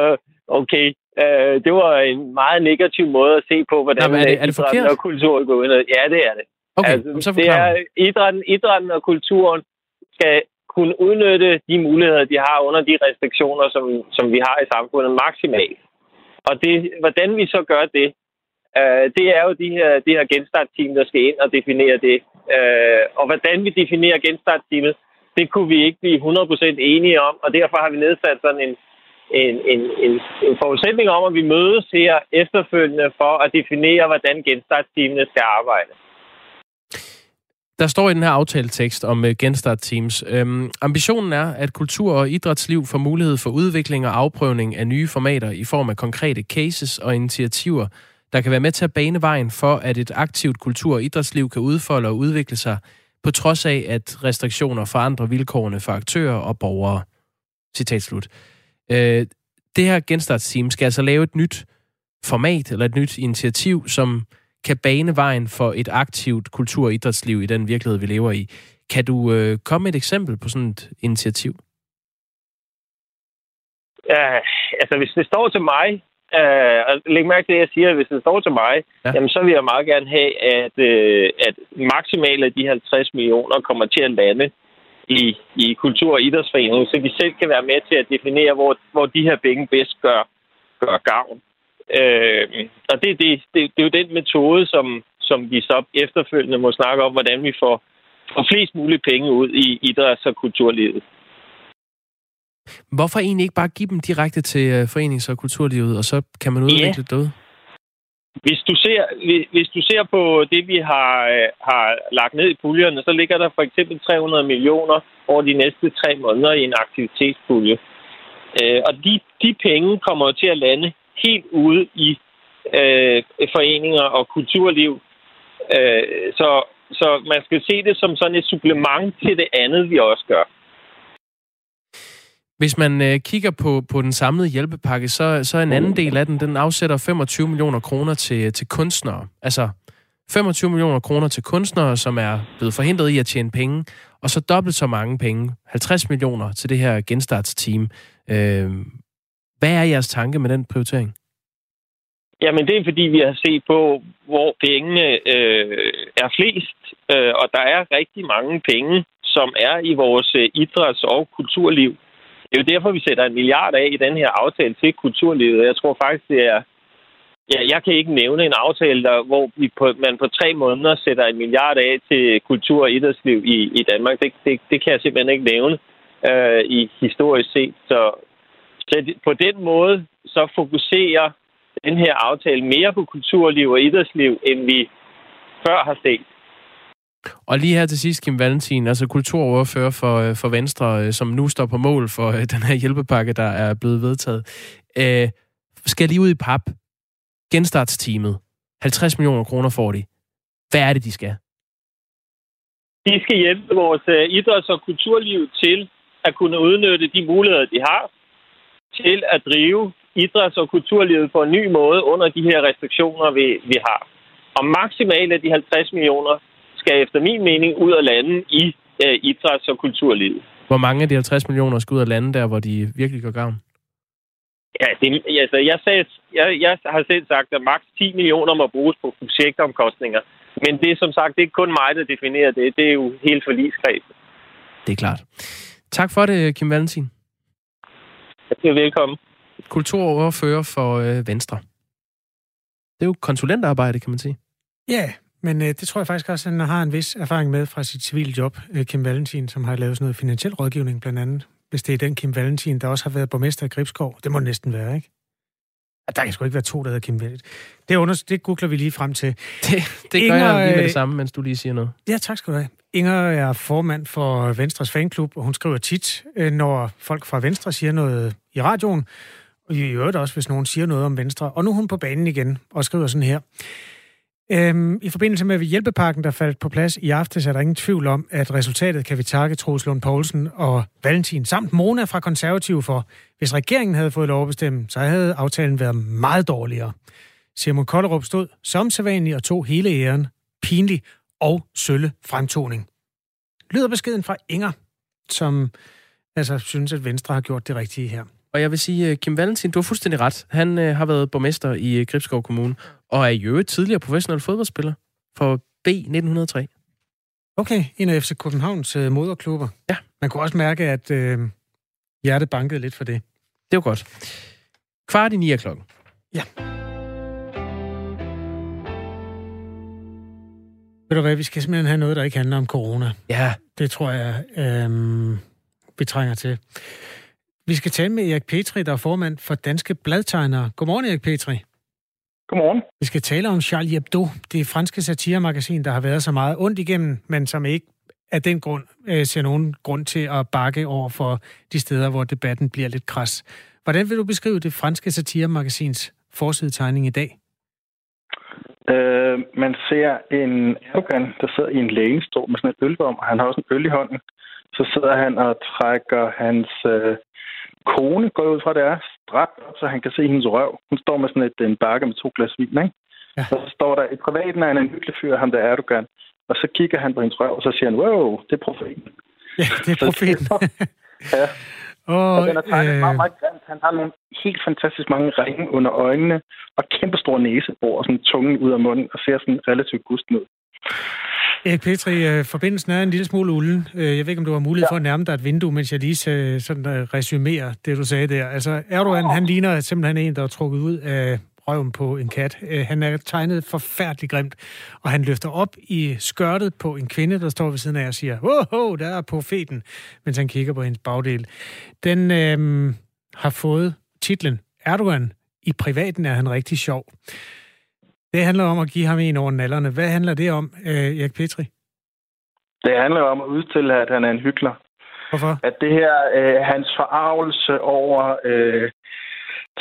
uh, okay. Uh, det var en meget negativ måde at se på, hvordan Nå, er det, er det forkert? og kultur går ind. Ja, det er det. Okay, altså, så det er idrætten, idrætten og kulturen skal kunne udnytte de muligheder, de har under de restriktioner, som, som vi har i samfundet maksimalt. Og det, hvordan vi så gør det, øh, det er jo de her, de her genstartteam, der skal ind og definere det. Øh, og hvordan vi definerer genstartteamet, det kunne vi ikke blive 100% enige om, og derfor har vi nedsat sådan en, en, en, en, en forudsætning om, at vi mødes her efterfølgende for at definere, hvordan genstartteamene skal arbejde. Der står i den her aftaletekst om øh, uh, genstart teams. Øhm, ambitionen er, at kultur- og idrætsliv får mulighed for udvikling og afprøvning af nye formater i form af konkrete cases og initiativer, der kan være med til at bane vejen for, at et aktivt kultur- og idrætsliv kan udfolde og udvikle sig, på trods af, at restriktioner forandrer vilkårene for aktører og borgere. Citat slut. Øh, det her genstartsteam skal altså lave et nyt format eller et nyt initiativ, som kan bane vejen for et aktivt kultur- og idrætsliv i den virkelighed, vi lever i. Kan du øh, komme med et eksempel på sådan et initiativ? Ja, altså hvis det står til mig, øh, og læg mærke til det, jeg siger, hvis det står til mig, ja. jamen så vil jeg meget gerne have, at, øh, at maksimalt af de 50 millioner kommer til at lande i, i kultur- og idrætsforeningen, så de selv kan være med til at definere, hvor, hvor de her penge bedst gør, gør gavn. Øh, og det, det, det, det er jo den metode, som, som vi så efterfølgende må snakke om, hvordan vi får, får flest mulige penge ud i idræts- og kulturlivet. Hvorfor egentlig ikke bare give dem direkte til øh, forenings- og kulturlivet, og så kan man udvikle ja. det derude? Hvis du ser, hvis du ser på det, vi har, øh, har lagt ned i puljerne, så ligger der for eksempel 300 millioner over de næste tre måneder i en aktivitetspulje. Øh, og de, de penge kommer jo til at lande helt ude i øh, foreninger og kulturliv. Øh, så, så man skal se det som sådan et supplement til det andet, vi også gør. Hvis man øh, kigger på, på den samlede hjælpepakke, så, så en anden del af den, den afsætter 25 millioner kroner til, til kunstnere. Altså 25 millioner kroner til kunstnere, som er blevet forhindret i at tjene penge, og så dobbelt så mange penge, 50 millioner til det her genstartsteam. Øh, hvad er jeres tanke med den prioritering? Jamen, det er fordi, vi har set på, hvor pengene øh, er flest, øh, og der er rigtig mange penge, som er i vores øh, idræts- og kulturliv. Det er jo derfor, vi sætter en milliard af i den her aftale til kulturlivet. Jeg tror faktisk, det er... Ja, jeg kan ikke nævne en aftale, der, hvor vi på, man på tre måneder sætter en milliard af til kultur- og idrætsliv i, i Danmark. Det, det, det kan jeg simpelthen ikke nævne øh, i historisk set. Så, så på den måde, så fokuserer den her aftale mere på kulturliv og idrætsliv, end vi før har set. Og lige her til sidst, Kim Valentin, altså kulturoverfører for, øh, for Venstre, øh, som nu står på mål for øh, den her hjælpepakke, der er blevet vedtaget. Øh, skal lige ud i pap. Genstartsteamet. 50 millioner kroner får de. Hvad er det, de skal? De skal hjælpe vores idræts- og kulturliv til at kunne udnytte de muligheder, de har, til at drive idræts- og kulturlivet på en ny måde under de her restriktioner, vi, vi har. Og maksimalt af de 50 millioner skal efter min mening ud og lande i øh, idræts- og kulturlivet. Hvor mange af de 50 millioner skal ud og lande der, hvor de virkelig går gavn? Ja, det, altså, jeg, sagde, jeg, jeg har selv sagt, at maks 10 millioner må bruges på projektomkostninger. Men det er som sagt det er kun mig, der definerer det. Det er jo helt forligskredset. Det er klart. Tak for det, Kim Valentin. Ja, velkommen kulturoverfører for øh, Venstre. Det er jo konsulentarbejde, kan man sige. Ja, men øh, det tror jeg faktisk også, at han har en vis erfaring med fra sit civile job, øh, Kim Valentin, som har lavet sådan noget finansiel rådgivning blandt andet. Hvis det er den Kim Valentin, der også har været borgmester i Gribskov. Det må det næsten være, ikke? Der kan sgu ikke være to, der hedder Kim Valentin. Det, under, det googler vi lige frem til. Det, det Inger, gør jeg lige med det samme, mens du lige siger noget. Ja, tak skal du have. Inger er formand for Venstres fanklub, og hun skriver tit, øh, når folk fra Venstre siger noget i radioen, og i øvrigt også, hvis nogen siger noget om Venstre. Og nu er hun på banen igen og skriver sådan her. Øhm, I forbindelse med hjælpepakken, der faldt på plads i aftes, er der ingen tvivl om, at resultatet kan vi takke Troels Lund Poulsen og Valentin samt Mona fra Konservativ for. Hvis regeringen havde fået lov at bestemme, så havde aftalen været meget dårligere. Simon Kollerup stod som sædvanlig og tog hele æren, pinlig og sølle fremtoning. Lyder beskeden fra Inger, som altså synes, at Venstre har gjort det rigtige her. Og jeg vil sige, øh, Kim Valentin, du har fuldstændig ret. Han øh, har været borgmester i øh, Gribskov Kommune, og er i øvrigt tidligere professionel fodboldspiller for B 1903. Okay, en af FC Københavns øh, moderklubber. Ja. Man kunne også mærke, at øh, hjertet bankede lidt for det. Det var godt. Kvart i ni er klokken. Ja. Ved du hvad, vi skal simpelthen have noget, der ikke handler om corona. Ja. Det tror jeg, øh, vi trænger til. Vi skal tale med Erik Petri, der er formand for Danske Bladtegnere. Godmorgen, Erik Petri. Godmorgen. Vi skal tale om Charlie Hebdo, det franske satiremagasin, der har været så meget ondt igennem, men som ikke af den grund øh, ser nogen grund til at bakke over for de steder, hvor debatten bliver lidt kras. Hvordan vil du beskrive det franske satiremagasins forsidetegning i dag? Øh, man ser en Erdogan, der sidder i en lænestol med sådan et ølvom, og han har også en øl i hånden. Så sidder han og trækker hans øh, kone, går ud fra det er, stræbt op, så han kan se hendes røv. Hun står med sådan et, en bakke med to glas vin, ikke? Ja. Og så står der, i privaten er han en hyggelig fyr, ham der er Erdogan. Og så kigger han på hendes røv, og så siger han, wow, det er profeten. Ja, det er profeten. ja. Og, og den er tegnet øh, meget, meget grimt. Han har nogle helt fantastisk mange ringe under øjnene, og kæmpe store næsebor, og sådan tungen ud af munden, og ser sådan relativt gusten ud. Erik Petri, øh, forbindelsen er en lille smule ulden. Øh, Jeg ved ikke, om du har mulighed for at nærme dig et vindue, mens jeg lige øh, sådan resumerer det, du sagde der. Altså, Erdogan, han ligner simpelthen en, der er trukket ud af røven på en kat. Han er tegnet forfærdeligt grimt, og han løfter op i skørtet på en kvinde, der står ved siden af og siger, wow, der er profeten, mens han kigger på hendes bagdel. Den øh, har fået titlen Erdogan. I privaten er han rigtig sjov. Det handler om at give ham en over nallerne. Hvad handler det om, øh, Erik Petri? Det handler om at udstille, at han er en hyggelig. Hvorfor? At det her, øh, hans forarvelse over øh,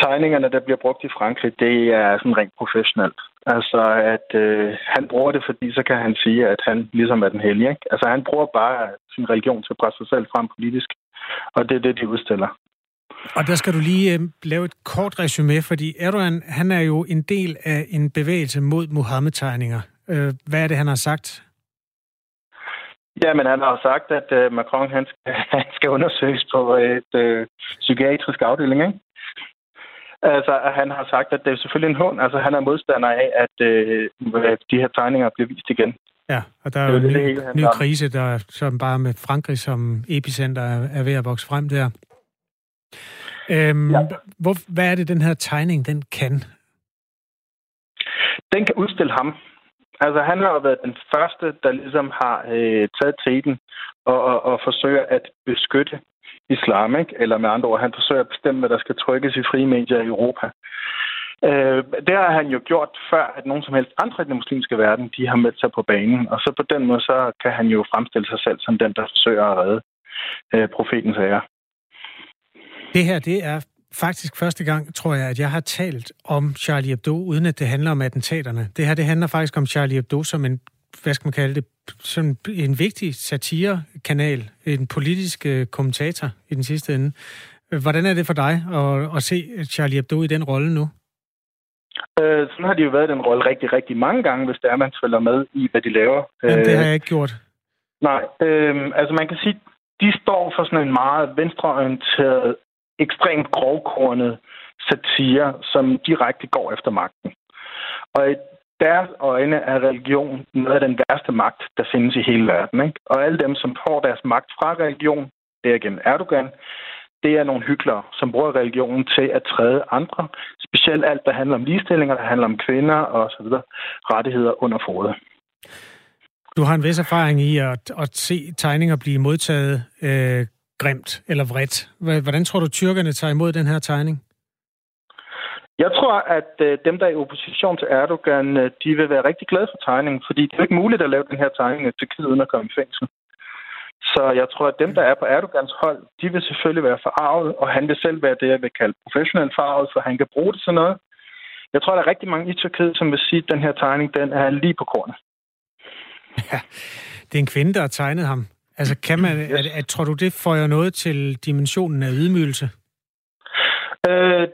tegningerne, der bliver brugt i Frankrig, det er sådan rent professionelt. Altså, at øh, han bruger det, fordi så kan han sige, at han ligesom er den hellige. Ikke? Altså, han bruger bare sin religion til at presse sig selv frem politisk. Og det er det, de udstiller. Og der skal du lige øh, lave et kort resume, fordi Erdogan, han er jo en del af en bevægelse mod Mohammed-tegninger. Øh, hvad er det, han har sagt? Ja, men han har sagt, at øh, Macron han skal, han skal undersøges på et øh, psykiatrisk afdeling, ikke? Altså, han har sagt, at det er selvfølgelig en hund. Altså, han er modstander af, at øh, de her tegninger bliver vist igen. Ja, og der er jo en ny, ny krise, der som bare med Frankrig som epicenter er, er ved at vokse frem der. Øhm, ja. hvor, hvad er det, den her tegning, den kan? Den kan udstille ham. Altså, han har jo været den første, der ligesom har øh, taget teten og, og, og forsøger at beskytte islam, ikke? Eller med andre ord, han forsøger at bestemme, hvad der skal trykkes i frie medier i Europa. Øh, det har han jo gjort før, at nogen som helst andre i den muslimske verden, de har meldt sig på banen. Og så på den måde, så kan han jo fremstille sig selv som den, der forsøger at redde øh, profetens ære. Det her, det er faktisk første gang, tror jeg, at jeg har talt om Charlie Hebdo, uden at det handler om attentaterne. Det her, det handler faktisk om Charlie Hebdo som en, hvad skal man kalde det, som en vigtig satirekanal, en politisk øh, kommentator i den sidste ende. Hvordan er det for dig at, at se Charlie Hebdo i den rolle nu? Øh, sådan har de jo været den rolle rigtig, rigtig mange gange, hvis det er, man følger med i, hvad de laver. Jamen, det har jeg ikke gjort. Nej, øh, altså man kan sige, de står for sådan en meget venstreorienteret, ekstremt grovkornet satire, som direkte går efter magten. Og i deres øjne er religion noget af den værste magt, der findes i hele verden. Ikke? Og alle dem, som får deres magt fra religion, det er igen Erdogan, det er nogle hyklere, som bruger religionen til at træde andre, specielt alt, der handler om ligestillinger, der handler om kvinder og så videre, rettigheder under fodet. Du har en vis erfaring i at, at se tegninger blive modtaget øh, grimt eller vredt. Hvordan tror du, tyrkerne tager imod den her tegning? Jeg tror, at øh, dem, der er i opposition til Erdogan, øh, de vil være rigtig glade for tegningen, fordi det er ikke muligt at lave den her tegning til Tyrkiet uden at komme i fængsel. Så jeg tror, at dem, der er på Erdogans hold, de vil selvfølgelig være forarvet, og han vil selv være det, jeg vil kalde professionelt forarvet, for han kan bruge det til noget. Jeg tror, der er rigtig mange i Tyrkiet, som vil sige, at den her tegning, den er lige på kornet. Ja, det er en kvinde, der har tegnet ham. Altså, kan man, yes. at, at, tror du, det får noget til dimensionen af ydmygelse? Øh,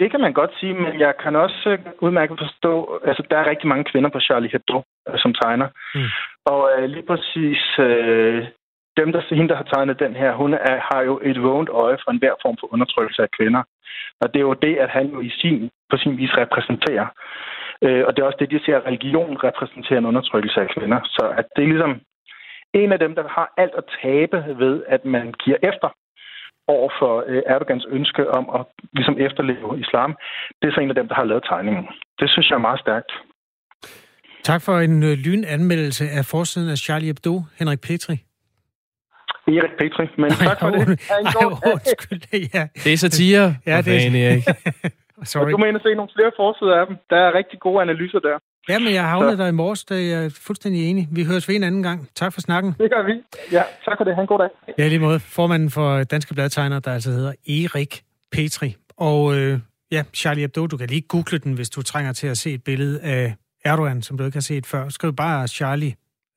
det kan man godt sige, men jeg kan også udmærket forstå, altså der er rigtig mange kvinder på Charlie Hebdo, som tegner. Mm. Og øh, lige præcis øh, dem, der hende, der har tegnet den her, hun er, har jo et vågent øje for enhver form for undertrykkelse af kvinder. Og det er jo det, at han jo i sin, på sin vis repræsenterer. Øh, og det er også det, de siger, at religion repræsenterer en undertrykkelse af kvinder. Så at det er ligesom en af dem, der har alt at tabe ved, at man giver efter over for øh, Erdogans ønske om at ligesom efterleve islam, det er så en af dem, der har lavet tegningen. Det synes jeg er meget stærkt. Tak for en øh, lynanmeldelse af forsiden af Charlie Hebdo, Henrik Petri. Erik Petri, men tak for det. Nej, undskyld, ja. Det er satire. Ja, det er... Erik. Sorry. Og du må ind og se nogle flere forsider af dem. Der er rigtig gode analyser der. Ja, men jeg havnede der i morges, er jeg fuldstændig enig. Vi høres ved en anden gang. Tak for snakken. Det gør vi. Ja, tak for det. Han god dag. Ja, lige måde. Formanden for Danske Bladtegner, der altså hedder Erik Petri. Og øh, ja, Charlie Hebdo, du kan lige google den, hvis du trænger til at se et billede af Erdogan, som du ikke har set før. Skriv bare Charlie,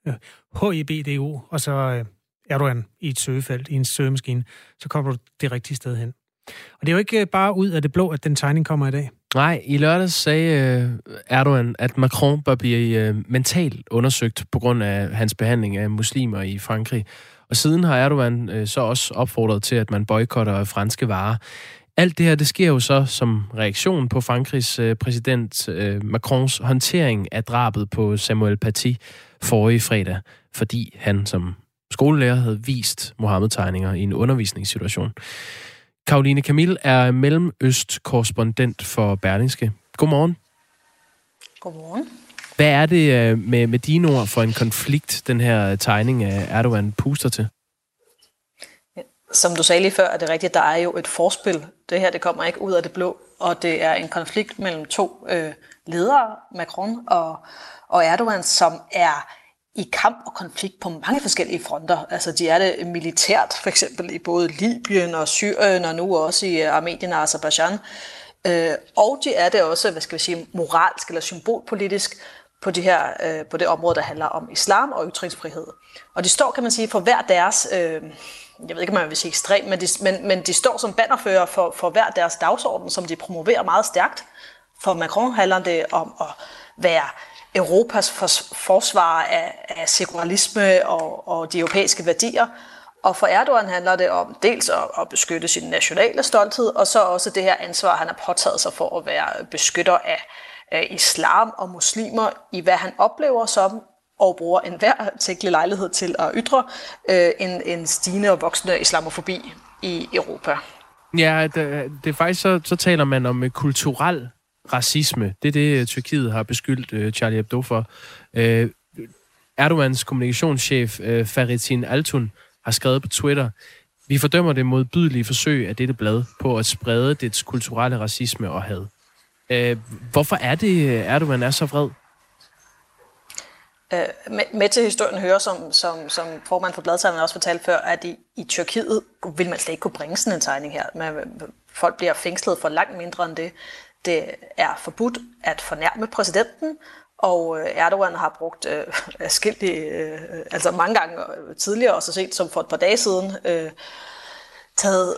øh, H-I-B-D-O, og så øh, Erdogan i et søgefelt, i en søgemaskine. Så kommer du det rigtige sted hen. Og det er jo ikke øh, bare ud af det blå, at den tegning kommer i dag. Nej, i lørdags sagde øh, Erdogan, at Macron bør blive øh, mentalt undersøgt på grund af hans behandling af muslimer i Frankrig. Og siden har Erdogan øh, så også opfordret til, at man boykotter franske varer. Alt det her, det sker jo så som reaktion på Frankrigs præsident Macrons håndtering af drabet på Samuel Paty forrige fredag, fordi han som skolelærer havde vist Mohammed-tegninger i en undervisningssituation. Karoline Kamil er Mellemøst-korrespondent for Berlingske. Godmorgen. Godmorgen. Hvad er det øh, med, med dine ord for en konflikt, den her tegning af Erdogan puster til? Som du sagde lige før, er det rigtigt, der er jo et forspil. Det her det kommer ikke ud af det blå, og det er en konflikt mellem to øh, ledere, Macron og, og Erdogan, som er i kamp og konflikt på mange forskellige fronter. Altså de er det militært, for eksempel i både Libyen og Syrien, og nu også i øh, Armenien og Azerbaijan. Øh, og de er det også, hvad skal vi sige, moralsk eller symbolpolitisk på det her øh, på det område, der handler om islam og ytringsfrihed. Og de står, kan man sige, for hver deres, øh, jeg ved ikke, om man vil sige ekstrem, men de, men, men de står som bannerfører for, for hver deres dagsorden, som de promoverer meget stærkt. For Macron handler det om at være Europas forsvar af, af sekularisme og, og de europæiske værdier. Og for Erdogan handler det om dels at, at beskytte sin nationale stolthed, og så også det her ansvar, han har påtaget sig for at være beskytter af, af islam og muslimer i hvad han oplever som og bruger enhver tænkelig lejlighed til at ytre øh, en, en stigende og voksende islamofobi i Europa. Ja, det, det er faktisk så, så taler man om øh, kulturel racisme. Det er det, øh, Tyrkiet har beskyldt øh, Charlie Hebdo for. Øh, Erdogans kommunikationschef øh, Faritin Altun har skrevet på Twitter, vi fordømmer det modbydelige forsøg af dette blad på at sprede dets kulturelle racisme og had. Øh, hvorfor er det, øh, Erdogan er så vred? Øh, med, med til historien hører, som, som, som formand for bladtegnet også fortalte før, at i, i Tyrkiet vil man slet ikke kunne bringe sådan en tegning her. Man, folk bliver fængslet for langt mindre end det. Det er forbudt at fornærme præsidenten, og øh, Erdogan har brugt øh, skildige, øh, altså mange gange øh, tidligere, også sent som for et par dage siden, øh, taget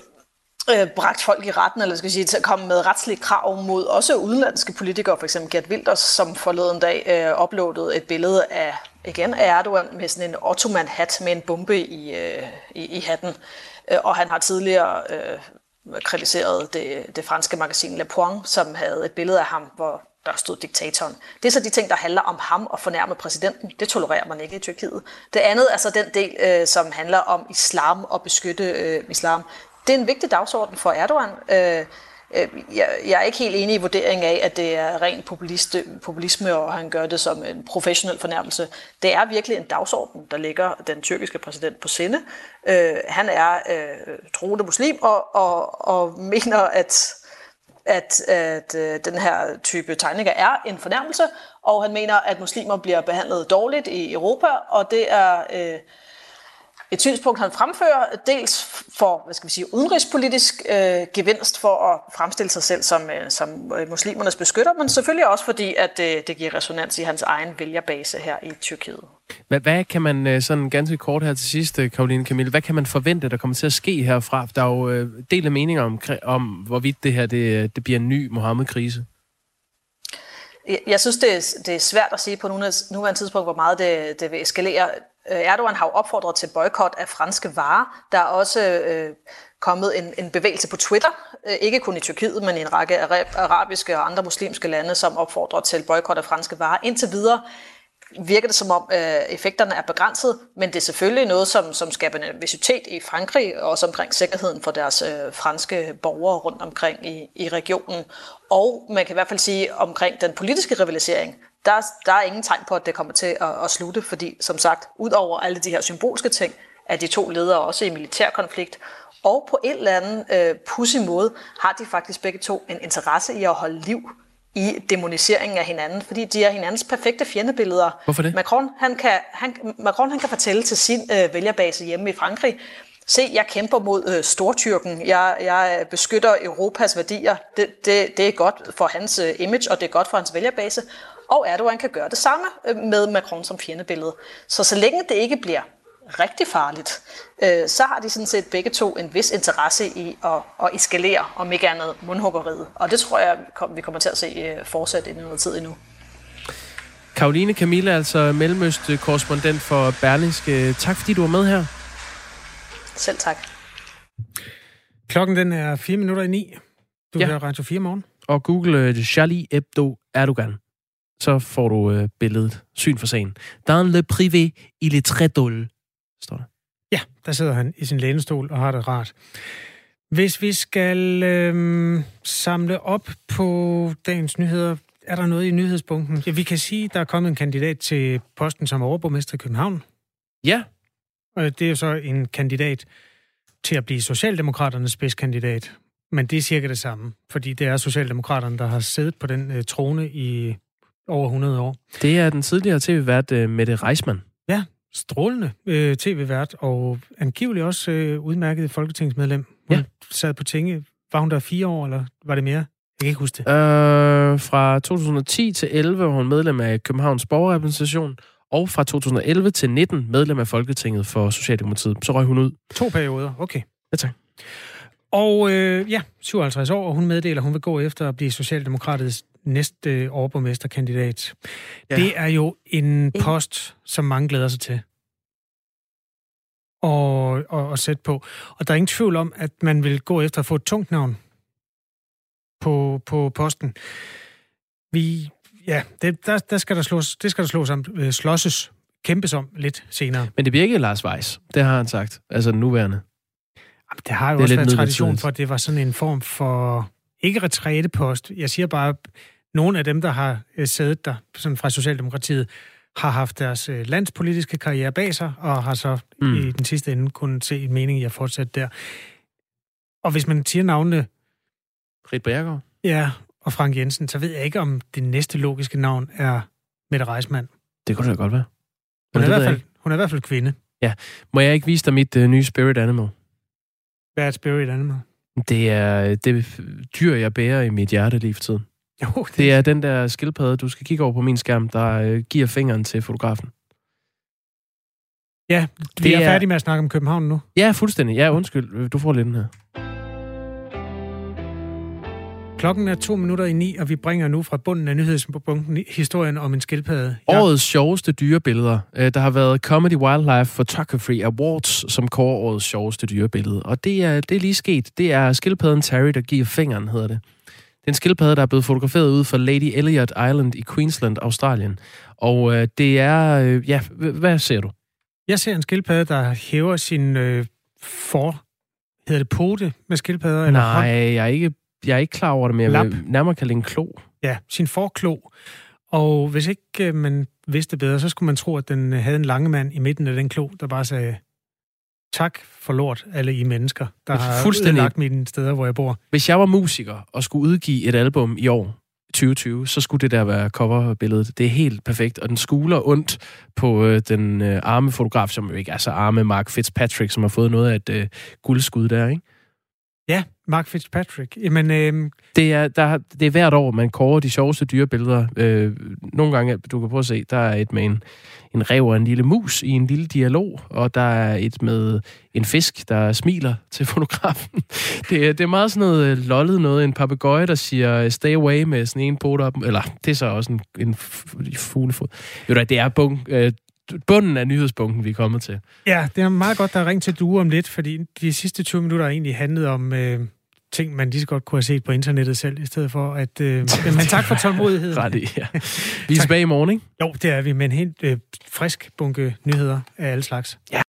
øh, bragt folk i retten, eller skal jeg sige, til at komme med retslige krav mod også udenlandske politikere, f.eks. Gert Wilders, som forleden dag øh, uploadede et billede af, igen af Erdogan med sådan en ottoman-hat med en bombe i, øh, i, i hatten. Øh, og han har tidligere øh, kritiserede det, det franske magasin Le Point, som havde et billede af ham, hvor der stod diktatoren. Det er så de ting, der handler om ham og fornærme præsidenten. Det tolererer man ikke i Tyrkiet. Det andet er så den del, øh, som handler om islam og beskytte øh, islam. Det er en vigtig dagsorden for Erdogan. Øh, Øh, jeg, jeg er ikke helt enig i vurderingen af, at det er ren populisme, og han gør det som en professionel fornærmelse. Det er virkelig en dagsorden, der ligger den tyrkiske præsident på sinde. Øh, han er øh, troende muslim og, og, og mener, at at, at øh, den her type tegninger er en fornærmelse, og han mener, at muslimer bliver behandlet dårligt i Europa, og det er øh, et synspunkt, han fremfører, dels for hvad skal vi sige, udenrigspolitisk øh, gevinst for at fremstille sig selv som, øh, som øh, muslimernes beskytter, men selvfølgelig også fordi, at øh, det giver resonans i hans egen vælgerbase her i Tyrkiet. Hvad, hvad kan man, øh, sådan ganske kort her til sidst, øh, Karoline Camille, hvad kan man forvente, der kommer til at ske herfra? Der er jo øh, del af meninger om, om, hvorvidt det her det, det bliver en ny Mohammed-krise. Jeg synes, det er, det er svært at sige på nuværende tidspunkt, hvor meget det, det vil eskalere. Øh, Erdogan har jo opfordret til boykot af franske varer. Der er også øh, kommet en, en bevægelse på Twitter, øh, ikke kun i Tyrkiet, men i en række arabiske og andre muslimske lande, som opfordrer til boykot af franske varer. Indtil videre virker det som om øh, effekterne er begrænset, men det er selvfølgelig noget, som, som skaber nervøsitet i Frankrig, og også omkring sikkerheden for deres øh, franske borgere rundt omkring i, i regionen. Og man kan i hvert fald sige omkring den politiske rivalisering, der, der er ingen tegn på, at det kommer til at, at slutte, fordi som sagt, ud over alle de her symbolske ting, er de to ledere også i militær konflikt, og på en eller anden øh, pussy måde har de faktisk begge to en interesse i at holde liv i demoniseringen af hinanden, fordi de er hinandens perfekte fjendebilleder. Hvorfor det? Macron, han kan, han, Macron han kan fortælle til sin øh, vælgerbase hjemme i Frankrig, se, jeg kæmper mod øh, Stortyrken, jeg, jeg beskytter Europas værdier, det, det, det er godt for hans øh, image, og det er godt for hans vælgerbase, og Erdogan kan gøre det samme øh, med Macron som fjendebillede. Så så længe det ikke bliver rigtig farligt, øh, så har de sådan set begge to en vis interesse i at, at eskalere, om ikke andet mundhuggeriet. Og det tror jeg, vi kommer til at se øh, fortsætte i noget tid endnu. Karoline Camilla, altså Mellemøst-korrespondent for Berlingske. Tak fordi du var med her. Selv tak. Klokken den er 4 minutter i 9. Du ja. hører Radio 4 morgen. Og google øh, Charlie Hebdo Erdogan. Så får du øh, billedet, syn for sagen. Dans le privé, il est très drôle, står der. Ja, der sidder han i sin lænestol og har det rart. Hvis vi skal øh, samle op på dagens nyheder, er der noget i nyhedspunkten? Ja, vi kan sige, at der er kommet en kandidat til posten som overborgmester i København. Ja. Og det er jo så en kandidat til at blive Socialdemokraternes spidskandidat. Men det er cirka det samme, fordi det er Socialdemokraterne, der har siddet på den øh, trone i over 100 år. Det er den tidligere tv-vært øh, Mette Reismann. Strålende øh, tv-vært, og angiveligt også øh, udmærket folketingsmedlem. Hun Ja. sad på tinge. Var hun der fire år, eller var det mere? Jeg kan ikke huske det. Øh, fra 2010 til 11 var hun medlem af Københavns Borgerrepræsentation, og fra 2011 til 19 medlem af Folketinget for Socialdemokratiet. Så røg hun ud. To perioder, okay. Ja, tak. Og øh, ja, 57 år, og hun meddeler, at hun vil gå efter at blive Socialdemokratets næste øh, overborgmesterkandidat. Ja. Det er jo en post, som mange glæder sig til og, og, og sætte på. Og der er ingen tvivl om, at man vil gå efter at få et tungt navn på, på posten. Vi, ja, det, der, der skal der slås, det skal der slås om, øh, slåsses, kæmpes om lidt senere. Men det bliver ikke Lars Weiss. Det har han sagt. Altså den nuværende. Jamen, det har jo Det også været tradition for, at det var sådan en form for, ikke retrætepost, jeg siger bare, nogle af dem, der har øh, siddet der, sådan fra Socialdemokratiet, har haft deres øh, landspolitiske karriere bag sig, og har så Mm. i den sidste ende kunnet se en mening i at fortsætte der. Og hvis man siger navnene, Rit Bjergaard. ja, og Frank Jensen, så ved jeg ikke, om det næste logiske navn er Mette Reismann. Det kunne det da godt være. Hun er, i hvert fald, hun er i hvert fald kvinde. Må jeg ikke vise dig mit øh, nye spirit animal? Hvad er et spirit animal? Det er det dyr, jeg bærer i mit hjerte lige for tiden. Jo, det, Det er den der skildpadde, du skal kigge over på min skærm, der øh, giver fingeren til fotografen. ja, vi det er er- færdige med at snakke om København nu. Ja, fuldstændig. Ja, undskyld. Du får lidt den her. Klokken er to minutter i ni, og vi bringer nu fra bunden af nyhedsbunken historien om en skildpadde. Ja. Årets sjoveste dyrebilleder. Øh, Der har været Comedy Wildlife Photography Awards, som kårer årets sjoveste dyrebillede. Og det er, det er lige sket. Det er skildpadden Terry, der giver fingeren, hedder det. Det er en skildpadde, der er blevet fotograferet ud fra Lady Elliot Island i Queensland, Australien. Og øh, det er... Øh, ja, hvad ser du? Jeg ser en skildpadde, der hæver sin øh, for... Hedder det pote med skildpadder? Eller Nej, hånd? jeg er ikke, jeg er ikke klar over det, men jeg Lap. vil nærmere kalde en klo. Ja, sin forklo. Og hvis ikke øh, man vidste bedre, så skulle man tro, at den øh, havde en lange mand i midten af den klo, der bare sagde, tak for lort, alle I mennesker, der har Fuldstændig. lagt mine steder, hvor jeg bor. Hvis jeg var musiker og skulle udgive et album i år, 2020, så skulle det der være coverbilledet. Det er helt perfekt, og den skuler ondt på øh, den øh, arme fotograf, som jo ikke er så arme, Mark Fitzpatrick, som har fået noget af et øh, guldskud der, ikke? Ja, Mark Fitzpatrick. Jamen, øh, Det er, der, det er hvert år, man kårer de sjoveste dyrebilleder. Øh, nogle gange, du kan prøve at se, der er et med en, en rev og en lille mus i en lille dialog, og der er et med en fisk, der smiler til fotografen. Det er, det er meget sådan noget øh, lollet noget. En papegøje, der siger øh, stay away med sådan en pot op. Eller det er så også en, en fuglefod. Jo da, det er bunk, øh, bunden af nyhedsbunken, vi er kommet til. ja, det er meget godt, der er ringt til Due om lidt, fordi de sidste 20 minutter har egentlig handlet om øh, ting, man lige så godt kunne have set på internettet selv, i stedet for at... Øh, men tak for tålmodigheden. Ret i, ja. Vi er tilbage i morgen, ikke? Jo, det er vi, med en helt øh, frisk bunke nyheder af alle slags. Ja.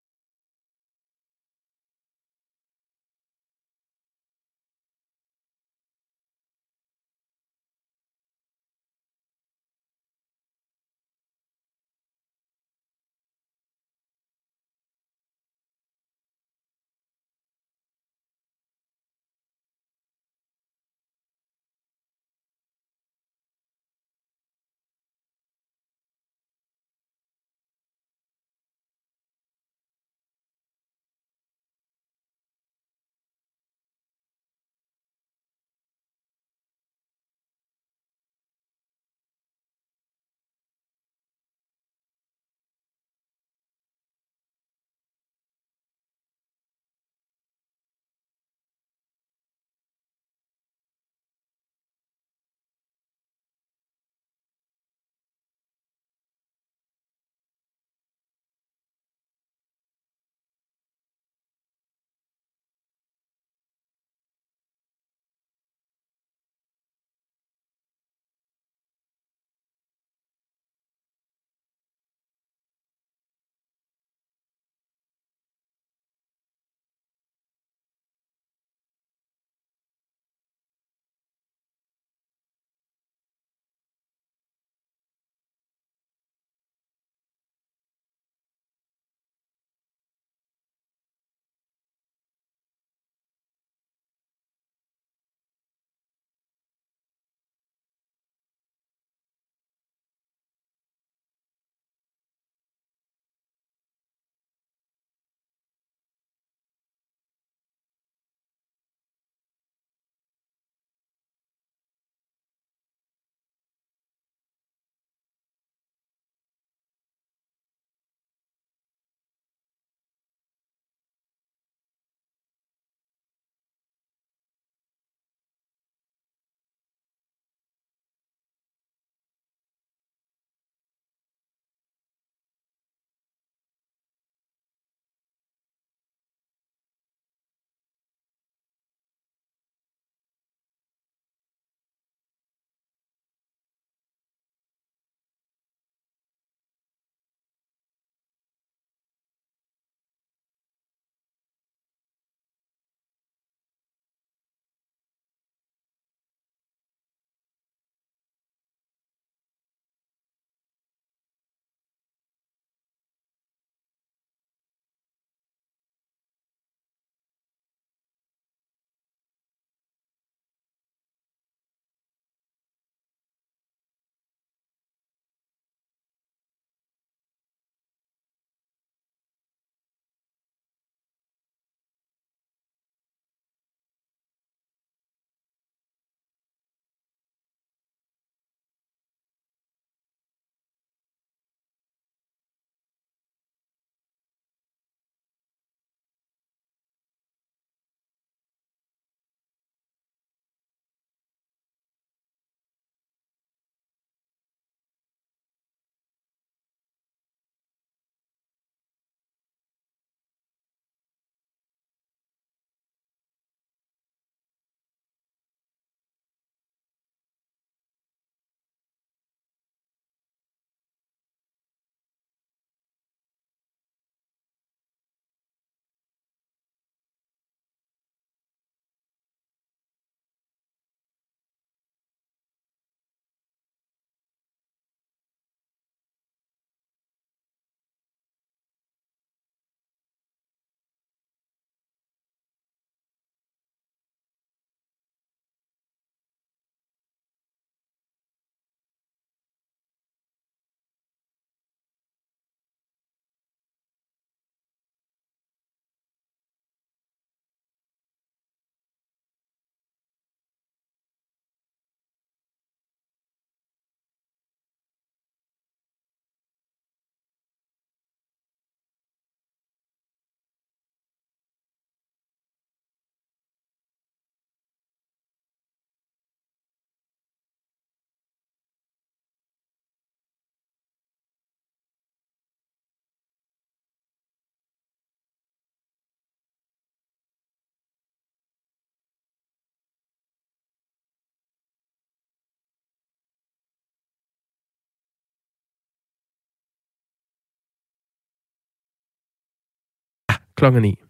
Klokken 9.